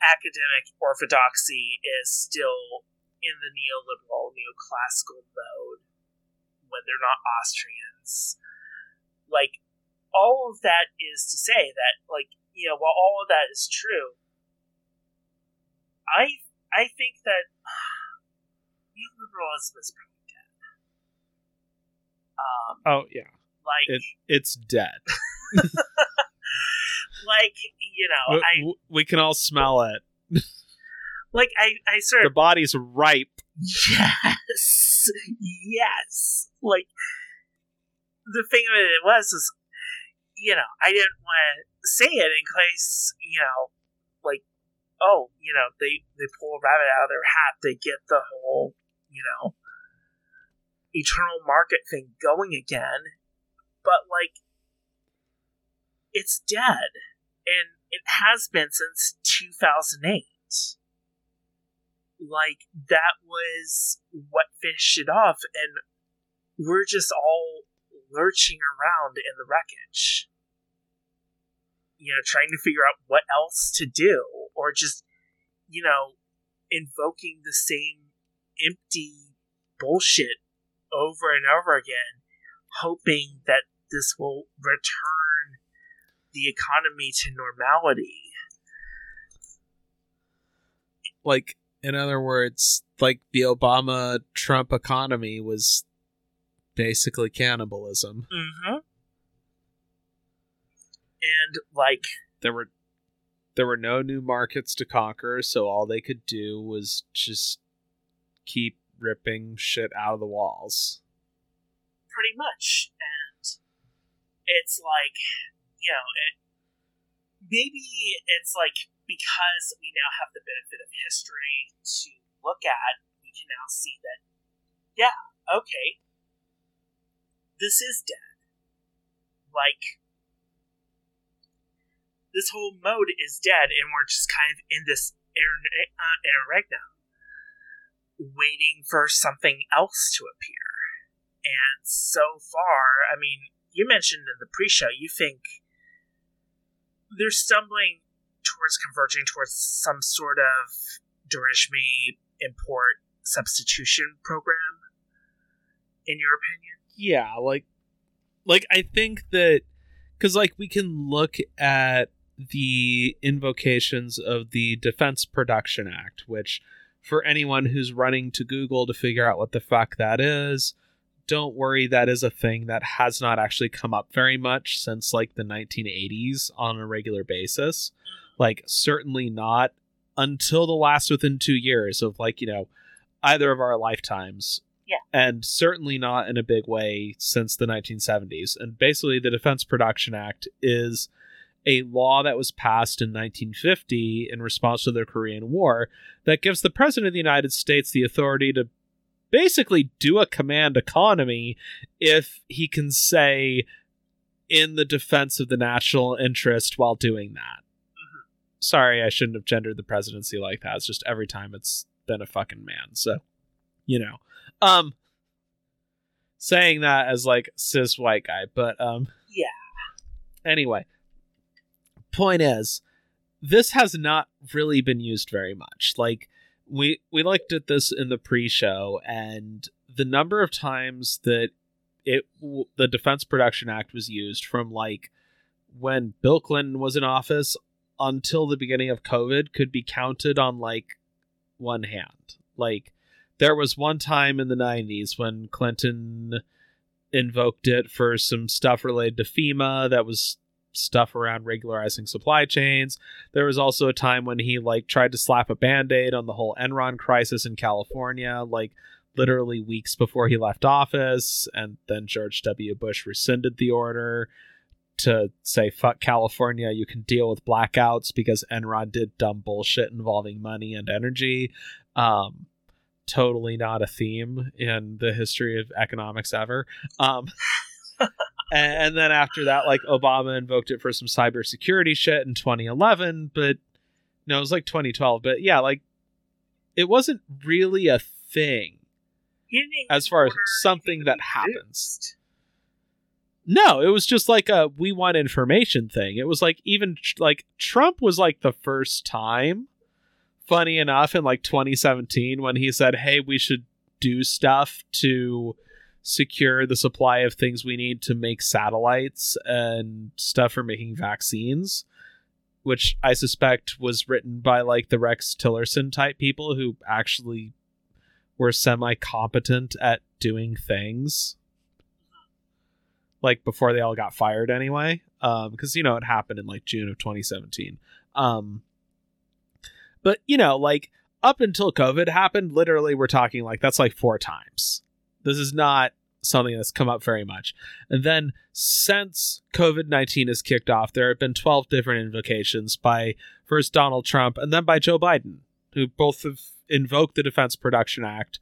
academic orthodoxy is still in the neoliberal, neoclassical mode when they're not Austrians. Like, all of that is to say that, like, you know, while all of that is true, I I think that neoliberalism is probably dead. Um, oh yeah, like it, it's dead. like you know, we, I we can all smell it. like I, I sort of The body's ripe. yes, yes. Like the thing of it was is, you know, I didn't want to say it in case you know, like oh, you know, they they pull a rabbit out of their hat, they get the whole, you know, eternal market thing going again, but like it's dead. And it has been since 2008 like that was what finished it off. And we're just all lurching around in the wreckage. You know trying to figure out what else to do or just you know invoking the same empty bullshit over and over again hoping that this will return the economy to normality. Like, in other words, like the Obama Trump economy was basically cannibalism. mm-hmm. and like There were there were no new markets to conquer, so all they could do was just keep ripping shit out of the walls. pretty much and it's like you know it maybe it's like because we now have the benefit of history to look at we can now see that yeah okay this is dead like this whole mode is dead and we're just kind of in this inter- uh, interregnum waiting for something else to appear and so far, I mean, you mentioned in the pre-show, you think they're stumbling towards converging towards some sort of dirigisme import substitution program. In your opinion, Yeah, like like I think that cuz like we can look at the invocations of the Defense Production Act, which for anyone who's running to Google to figure out what the fuck that is, don't worry, that is a thing that has not actually come up very much since like the 1980s on a regular basis. Like, certainly not until the last within two years of like, you know, either of our lifetimes. Yeah. And certainly not in a big way since the 1970s. And basically, the Defense Production Act is a law that was passed in 1950 in response to the Korean War that gives the President of the United States the authority to basically do a command economy if he can say in the defense of the national interest while doing that. Mhm. Sorry, I shouldn't have gendered the presidency like that. It's just every time it's been a fucking man. So, you know. Um saying that as like cis white guy, but um Yeah. Anyway, point is this has not really been used very much. Like we we looked at this in the pre-show and the number of times that it w- the Defense Production Act was used from like when Bill Clinton was in office until the beginning of COVID could be counted on like one hand. Like there was one time in the 90s when Clinton invoked it for some stuff related to FEMA that was stuff around regularizing supply chains. There was also a time when he like tried to slap a band-aid on the whole Enron crisis in California, like literally weeks before he left office, and then George W. Bush rescinded the order to say fuck California, you can deal with blackouts because Enron did dumb bullshit involving money and energy. Um totally not a theme in the history of economics ever. Um and, and then after that, like Obama invoked it for some cybersecurity shit in 2011, but no, it was like 2012. But yeah, like it wasn't really a thing He didn't even as far as something that happens. No, it was just like a we want information thing. It was like even like Trump was like the first time, funny enough, in like 2017 when he said, "Hey, we should do stuff to secure the supply of things we need to make satellites and stuff for making vaccines." Which I suspect was written by like the Rex Tillerson type people who actually were semi competent at doing things like before they all got fired anyway um because you know it happened in like june of 2017 um but you know like up until covid happened literally we're talking like that's like four times. This is not something that's come up very much. And then since covid-19 has kicked off there have been 12 different invocations by first donald trump and then by joe biden who both have invoked the defense production act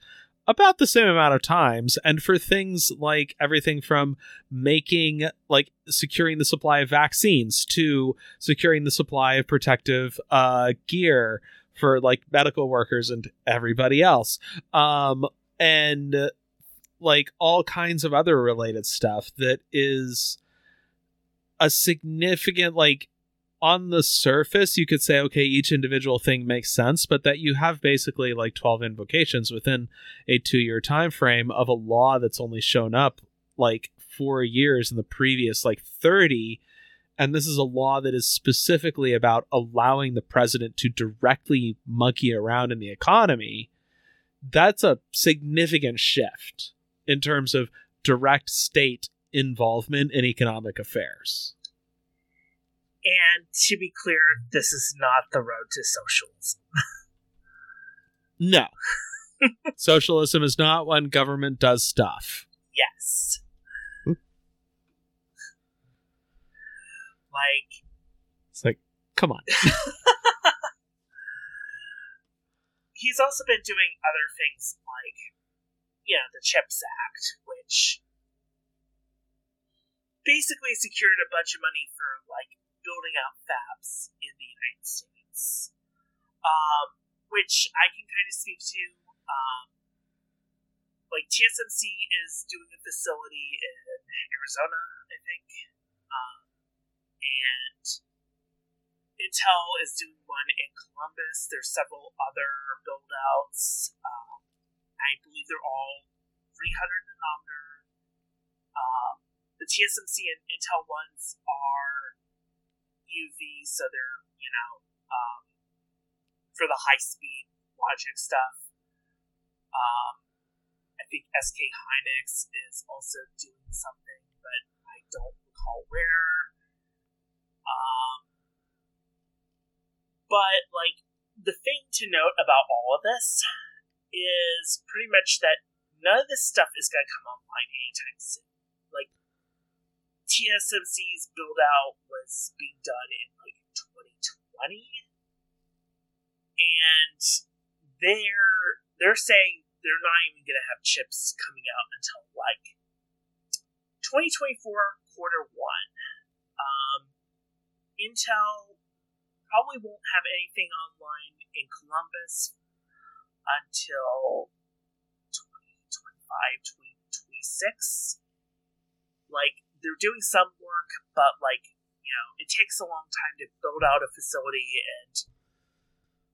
about the same amount of times. And for things like everything from making like securing the supply of vaccines to securing the supply of protective uh gear for like medical workers and everybody else. Um and like all kinds of other related stuff that is a significant like on the surface you could say okay each individual thing makes sense but that you have basically like 12 invocations within a two year time frame of a law that's only shown up like four years in the previous like 30 and this is a law that is specifically about allowing the president to directly monkey around in the economy that's a significant shift in terms of direct state involvement in economic affairs And to be clear, this is not the road to socialism. no socialism is not when government does stuff Yes. Hmm. Like, it's like come on he's also been doing other things like, you know, the CHIPS Act, which basically secured a bunch of money for like building out fabs in the United States, um, which I can kind of speak to. Um, like TSMC is doing a facility in Arizona, I think, um, and Intel is doing one in Columbus. There's several other build outs. Um, I believe they're all 300 nanometer. Um, the TSMC and Intel ones are EUV, so they're, you know, um, for the high speed logic stuff. Um, I think SK Hynix is also doing something, but I don't recall where. Um, but like the thing to note about all of this is pretty much that none of this stuff is going to come online anytime soon. Like TSMC's build out was being done in like 2020, and they're they're saying they're not even going to have chips coming out until like 2024 quarter one. Intel probably won't have anything online in Columbus until 2025, 2026. Like, they're doing some work, but, like, you know, it takes a long time to build out a facility and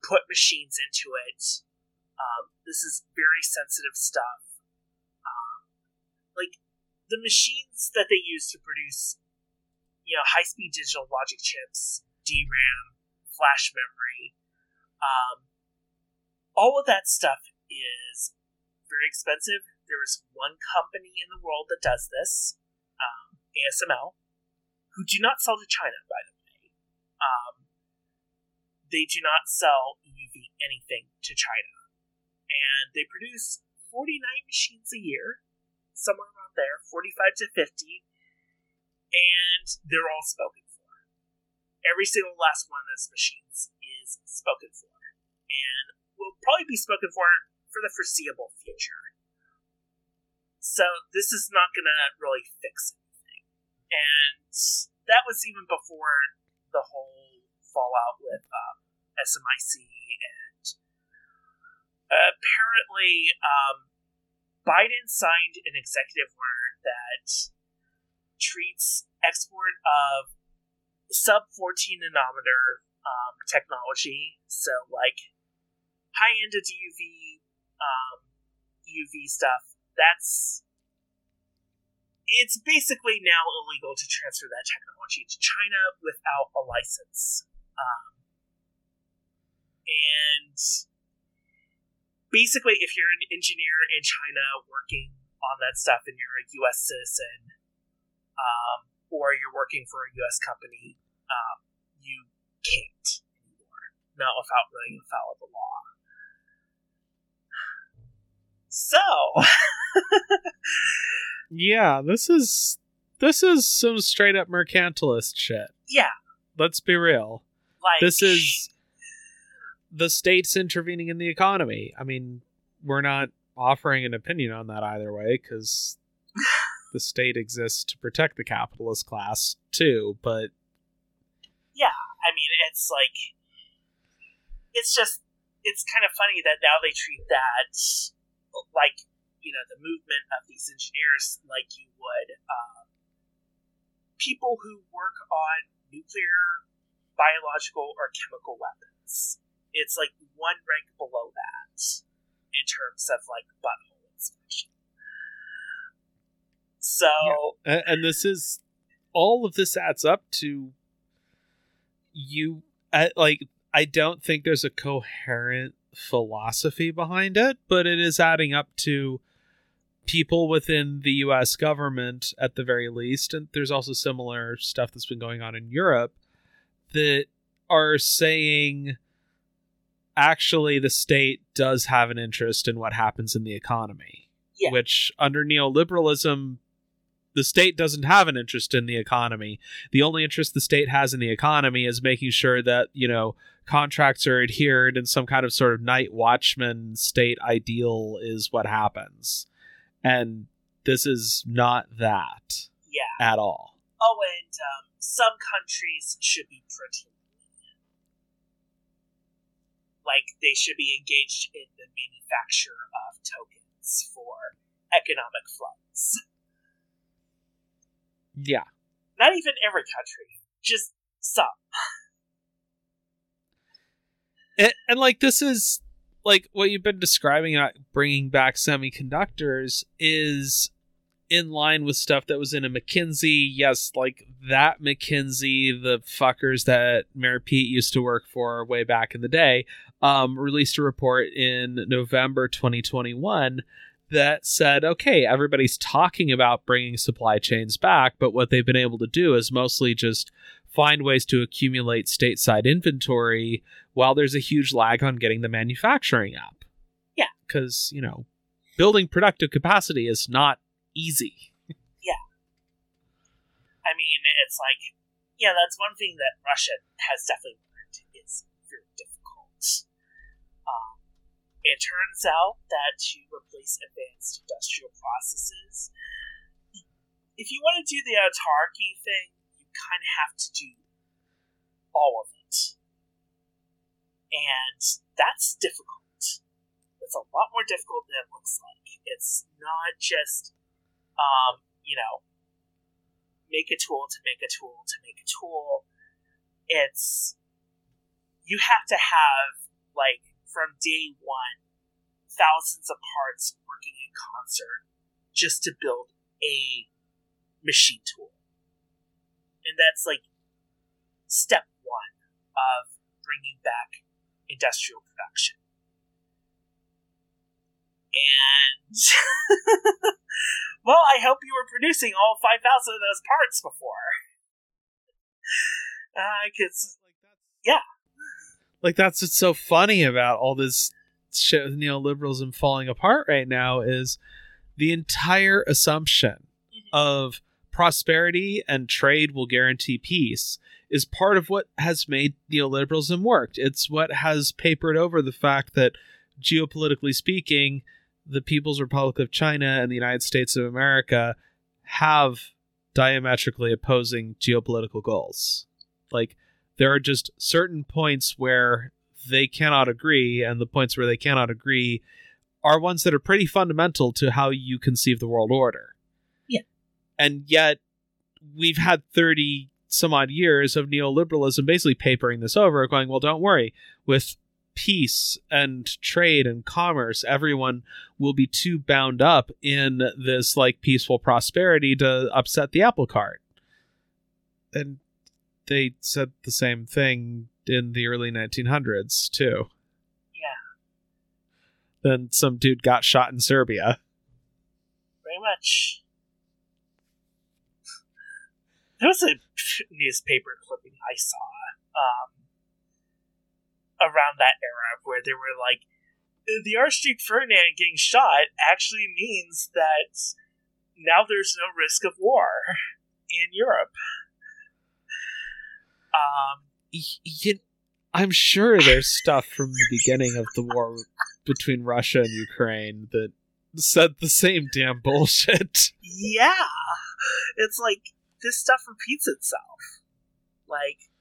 put machines into it. Um, this is very sensitive stuff. Um, like, the machines that they use to produce, you know, high speed digital logic chips, DRAM, flash memory, um, all of that stuff is very expensive. There is one company in the world that does this, um, ASML, who do not sell to China, by the way. Um, they do not sell EUV anything to China. And they produce 49 machines a year, somewhere around there, 45 to 50, and they're all spoken for. Every single last one of those machines is spoken for. And will probably be spoken for for the foreseeable future. So this is not going to really fix anything. And that was even before the whole fallout with um, SMIC and apparently um, Biden signed an executive order that treats export of sub 14 nanometer um, technology, so like high end of DUV um, UV stuff, that's it's basically now illegal to transfer that technology to China without a license. Um, and basically, if you're an engineer in China working on that stuff and you're a U.S. citizen, um, or you're working for a U.S. company, um, you can't anymore, not without running afoul of the law. So, yeah, this is this is some straight up mercantilist shit. Yeah, let's be real. Like this is the state's intervening in the economy. I mean, we're not offering an opinion on that either way because the state exists to protect the capitalist class too. But yeah, I mean, it's like it's just it's kind of funny that now they treat that like you know the movement of these engineers like you would um, people who work on nuclear, biological, or chemical weapons. It's like one rank below that in terms of like butthole inspection. So, yeah. and this is all of this adds up to you. Like, I don't think there's a coherent philosophy behind it, but it is adding up to people within the US government at the very least. And there's also similar stuff that's been going on in Europe that are saying actually the state does have an interest in what happens in the economy. Yeah. Which under neoliberalism the state doesn't have an interest in the economy. The only interest the state has in the economy is making sure that, you know, contracts are adhered and some kind of sort of night watchman state ideal is what happens. And this is not that. Yeah. At all. Oh, and um, some countries should be pretty like they should be engaged in the manufacture of tokens for economic floods. Yeah. Not even every country, just some. and, and like this is like what you've been describing about bringing back semiconductors is in line with stuff that was in a McKinsey. Yes, like that McKinsey, the fuckers that Mayor Pete used to work for way back in the day, um, released a report in November 2021 that said, okay, everybody's talking about bringing supply chains back, but what they've been able to do is mostly just find ways to accumulate stateside inventory while there's a huge lag on getting the manufacturing up. Yeah. Because, you know, building productive capacity is not easy. Yeah. I mean, it's like, yeah, that's one thing that Russia has definitely it turns out that to replace advanced industrial processes, if you want to do the autarky thing, you kind of have to do all of it. And that's difficult. It's a lot more difficult than it looks like. It's not just, um, you know, make a tool to make a tool to make a tool. It's you have to have like from day one thousands of parts working in concert just to build a machine tool. And that's like step one of bringing back industrial production. And well, I hope you were producing all 5,000 of those parts before. Uh, cause, yeah. Like, that's what's so funny about all this shit with neoliberalism falling apart right now is the entire assumption Mm-hmm. of prosperity and trade will guarantee peace is part of what has made neoliberalism worked. It's what has papered over the fact that geopolitically speaking, the People's Republic of China and the United States of America have diametrically opposing geopolitical goals. Like there are just certain points where they cannot agree and the points where they cannot agree are ones that are pretty fundamental to how you conceive the world order. Yeah. And yet we've had 30 some odd years of neoliberalism basically papering this over, going, well, don't worry. With peace and trade and commerce, everyone will be too bound up in this like peaceful prosperity to upset the apple cart. And they said the same thing in the early 1900s, too. Yeah, Then some dude got shot in Serbia. very much. There was a newspaper clipping I saw um, around that era where they were like, the Archduke Ferdinand getting shot actually means that now there's no risk of war in Europe. Um, I'm sure there's stuff from the beginning of the war between Russia and Ukraine that said the same damn bullshit. yeah, it's like this stuff repeats itself. Like,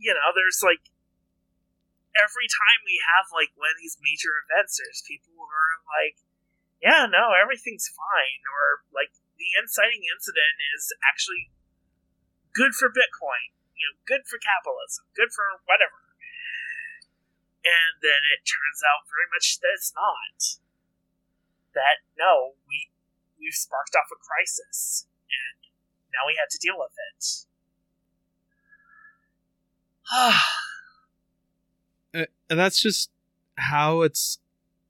you know, there's like every time we have like one of these major events, there's people who are like, yeah, no, everything's fine, or like the inciting incident is actually good for Bitcoin, you know, good for capitalism, good for whatever. And then it turns out very much that it's not. That no, we we've sparked off a crisis, and now we have to deal with it. Uh, and that's just how it's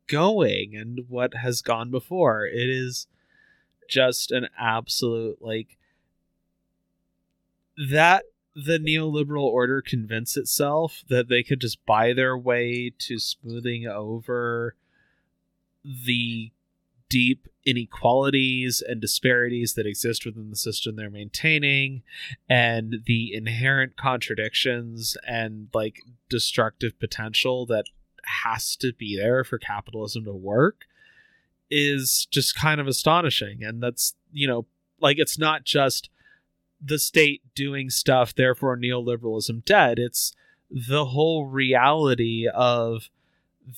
going and what has gone before. It is just an absolute like that the neoliberal order convince itself that they could just buy their way to smoothing over the deep inequalities and disparities that exist within the system they're maintaining and the inherent contradictions and like destructive potential that has to be there for capitalism to work is just kind of astonishing. And that's you know like it's not just the state doing stuff therefore neoliberalism dead it's the whole reality of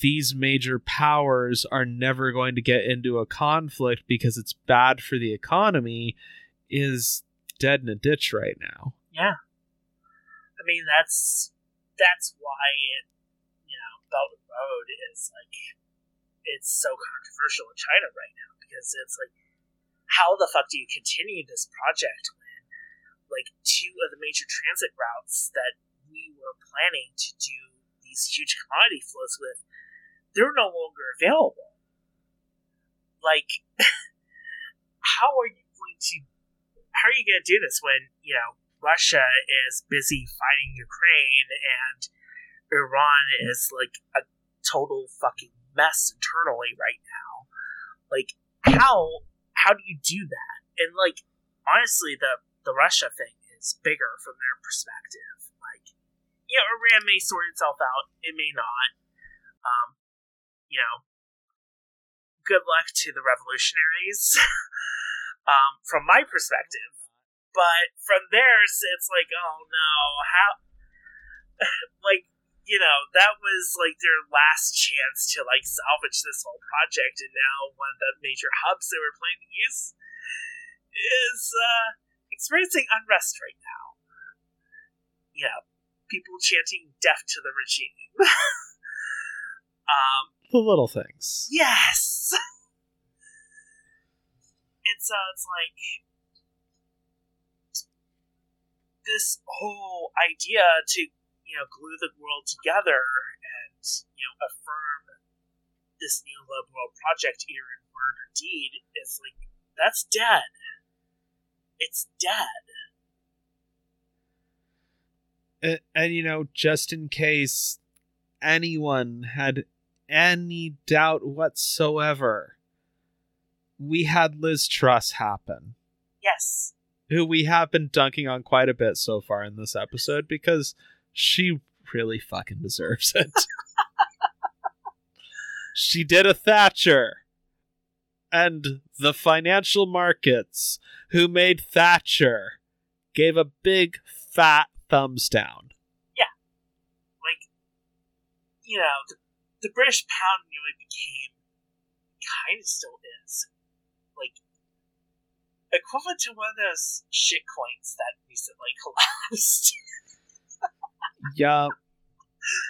these major powers are never going to get into a conflict because it's bad for the economy is dead in a ditch right now. Yeah. I mean, that's that's why it, you know, Belt and Road is like it's so controversial in China right now because it's like, how the fuck do you continue this project like, two of the major transit routes that we were planning to do these huge commodity flows with, they're no longer available. Like, how are you going to how are you going to do this when you know Russia is busy fighting Ukraine and Iran is like a total fucking mess internally right now, Like how how do you do that? And like honestly, the the Russia thing is bigger from their perspective. Like, you know, Iran may sort itself out, it may not. Um, you know, good luck to the revolutionaries. um, from my perspective, but from theirs, it's like, oh no, how? like, you know, that was like their last chance to like salvage this whole project, and now one of the major hubs they were planning to use is uh, experiencing unrest right now. Yeah, people chanting "death to the regime." um, the little things. Yes. and so it's like this whole idea to you know glue the world together and you know affirm this neoliberal project either in word or deed is like that's dead. It's dead. And, and you know, just in case anyone had any doubt whatsoever, we had Liz Truss happen. Yes. Who we have been dunking on quite a bit so far in this episode because she really fucking deserves it. she did a Thatcher. And the financial markets who made Thatcher gave a big fat thumbs down. Yeah. Like, you know, the, the British pound nearly became, kind of still is, like, equivalent to one of those shit coins that recently collapsed. yeah.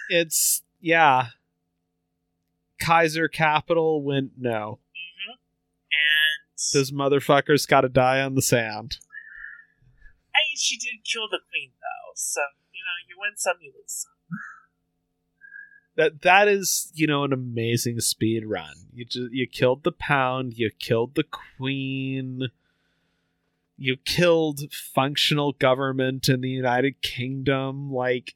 It's, yeah. Kaiser Capital went no. And those motherfuckers got to die on the sand. I mean, she did kill the queen, though, so you know, you win some, you lose some. That that is, you know, an amazing speed run. You just you killed the pound, you killed the queen, you killed functional government in the United Kingdom. Like,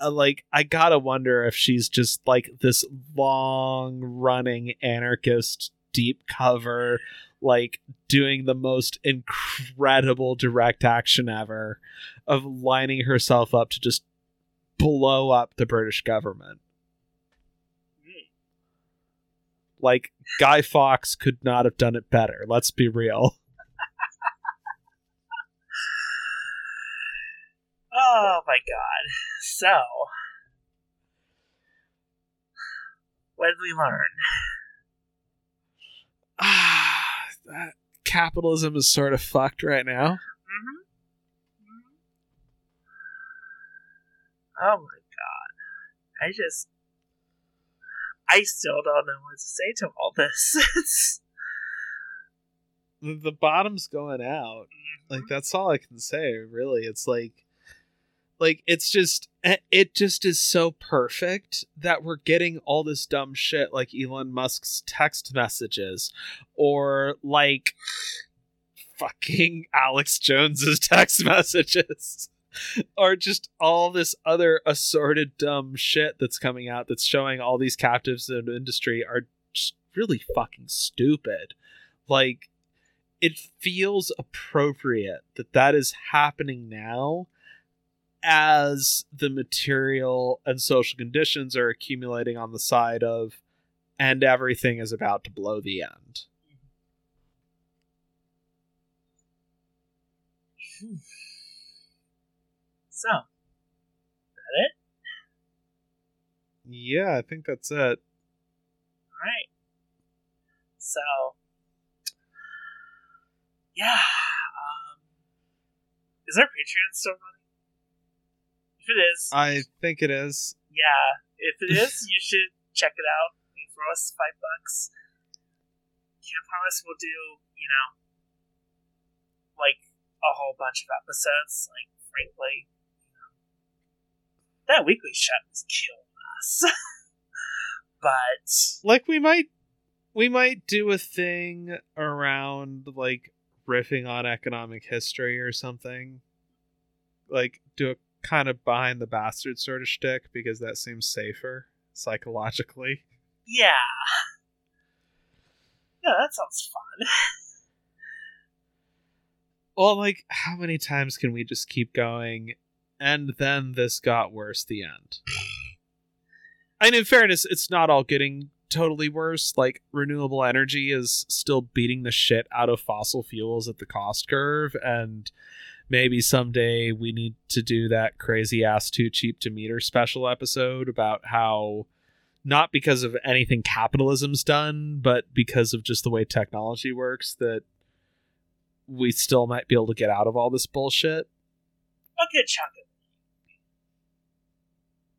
uh, like I gotta wonder if she's just like this long running anarchist deep cover like doing the most incredible direct action ever of lining herself up to just blow up the British government. Like Guy Fawkes could not have done it better. Let's be real. oh my god. So, what did we learn? Ah, that capitalism is sort of fucked right now. Mm-hmm. mm-hmm. Oh my god. I just. I still don't know what to say to all this. the bottom's going out. Mm-hmm. Like that's all I can say, really. It's like like it's just eh, it just is so perfect that we're getting all this dumb shit like Elon Musk's text messages or like fucking Alex Jones's text messages or just all this other assorted dumb shit that's coming out that's showing all these captives in the industry are just really fucking stupid. Like it feels appropriate that that is happening now as the material and social conditions are accumulating on the side of and everything is about to blow the end. So, that it? Yeah, I think that's it. Alright. So, yeah. Um, is our Patreon still running? If it is, I think it is. yeah. If it is, you should check it out and throw us five bucks. Can't promise we'll do, you know, like a whole bunch of episodes. Like, frankly, you know, that weekly shut was killing us. but Like we might we might do a thing around like riffing on economic history or something. Like do a kind of behind the bastard sort of shtick because that seems safer psychologically. yeah, Yeah, that sounds fun. Well, like, how many times can we just keep going? And then this got worse. The end. And in fairness, it's not all getting totally worse. Like, renewable energy is still beating the shit out of fossil fuels at the cost curve. And maybe someday we need to do that crazy ass too cheap to meter special episode about how not because of anything capitalism's done, but because of just the way technology works that we still might be able to get out of all this bullshit. A good chunk of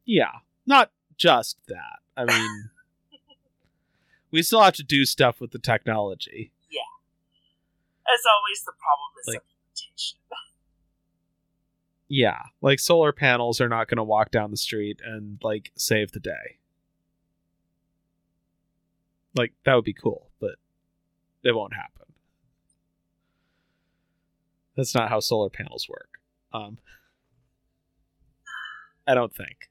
Yeah, not just that. I mean, we still have to do stuff with the technology. Yeah. As always, the problem is Like- implementation. Yeah, like solar panels are not going to walk down the street and like save the day. Like that would be cool, but it won't happen. That's not how solar panels work. Um I don't think.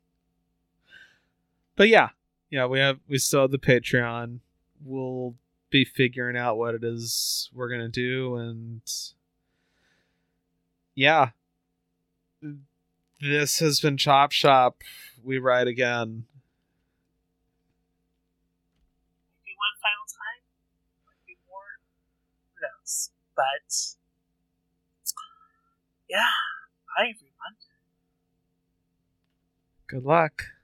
But yeah, yeah, we have we still have the Patreon. We'll be figuring out what it is we're gonna do and yeah, this has been Chop Shop. We ride again. Maybe one final time. Maybe more. Who knows? But yeah. Bye everyone. Good luck.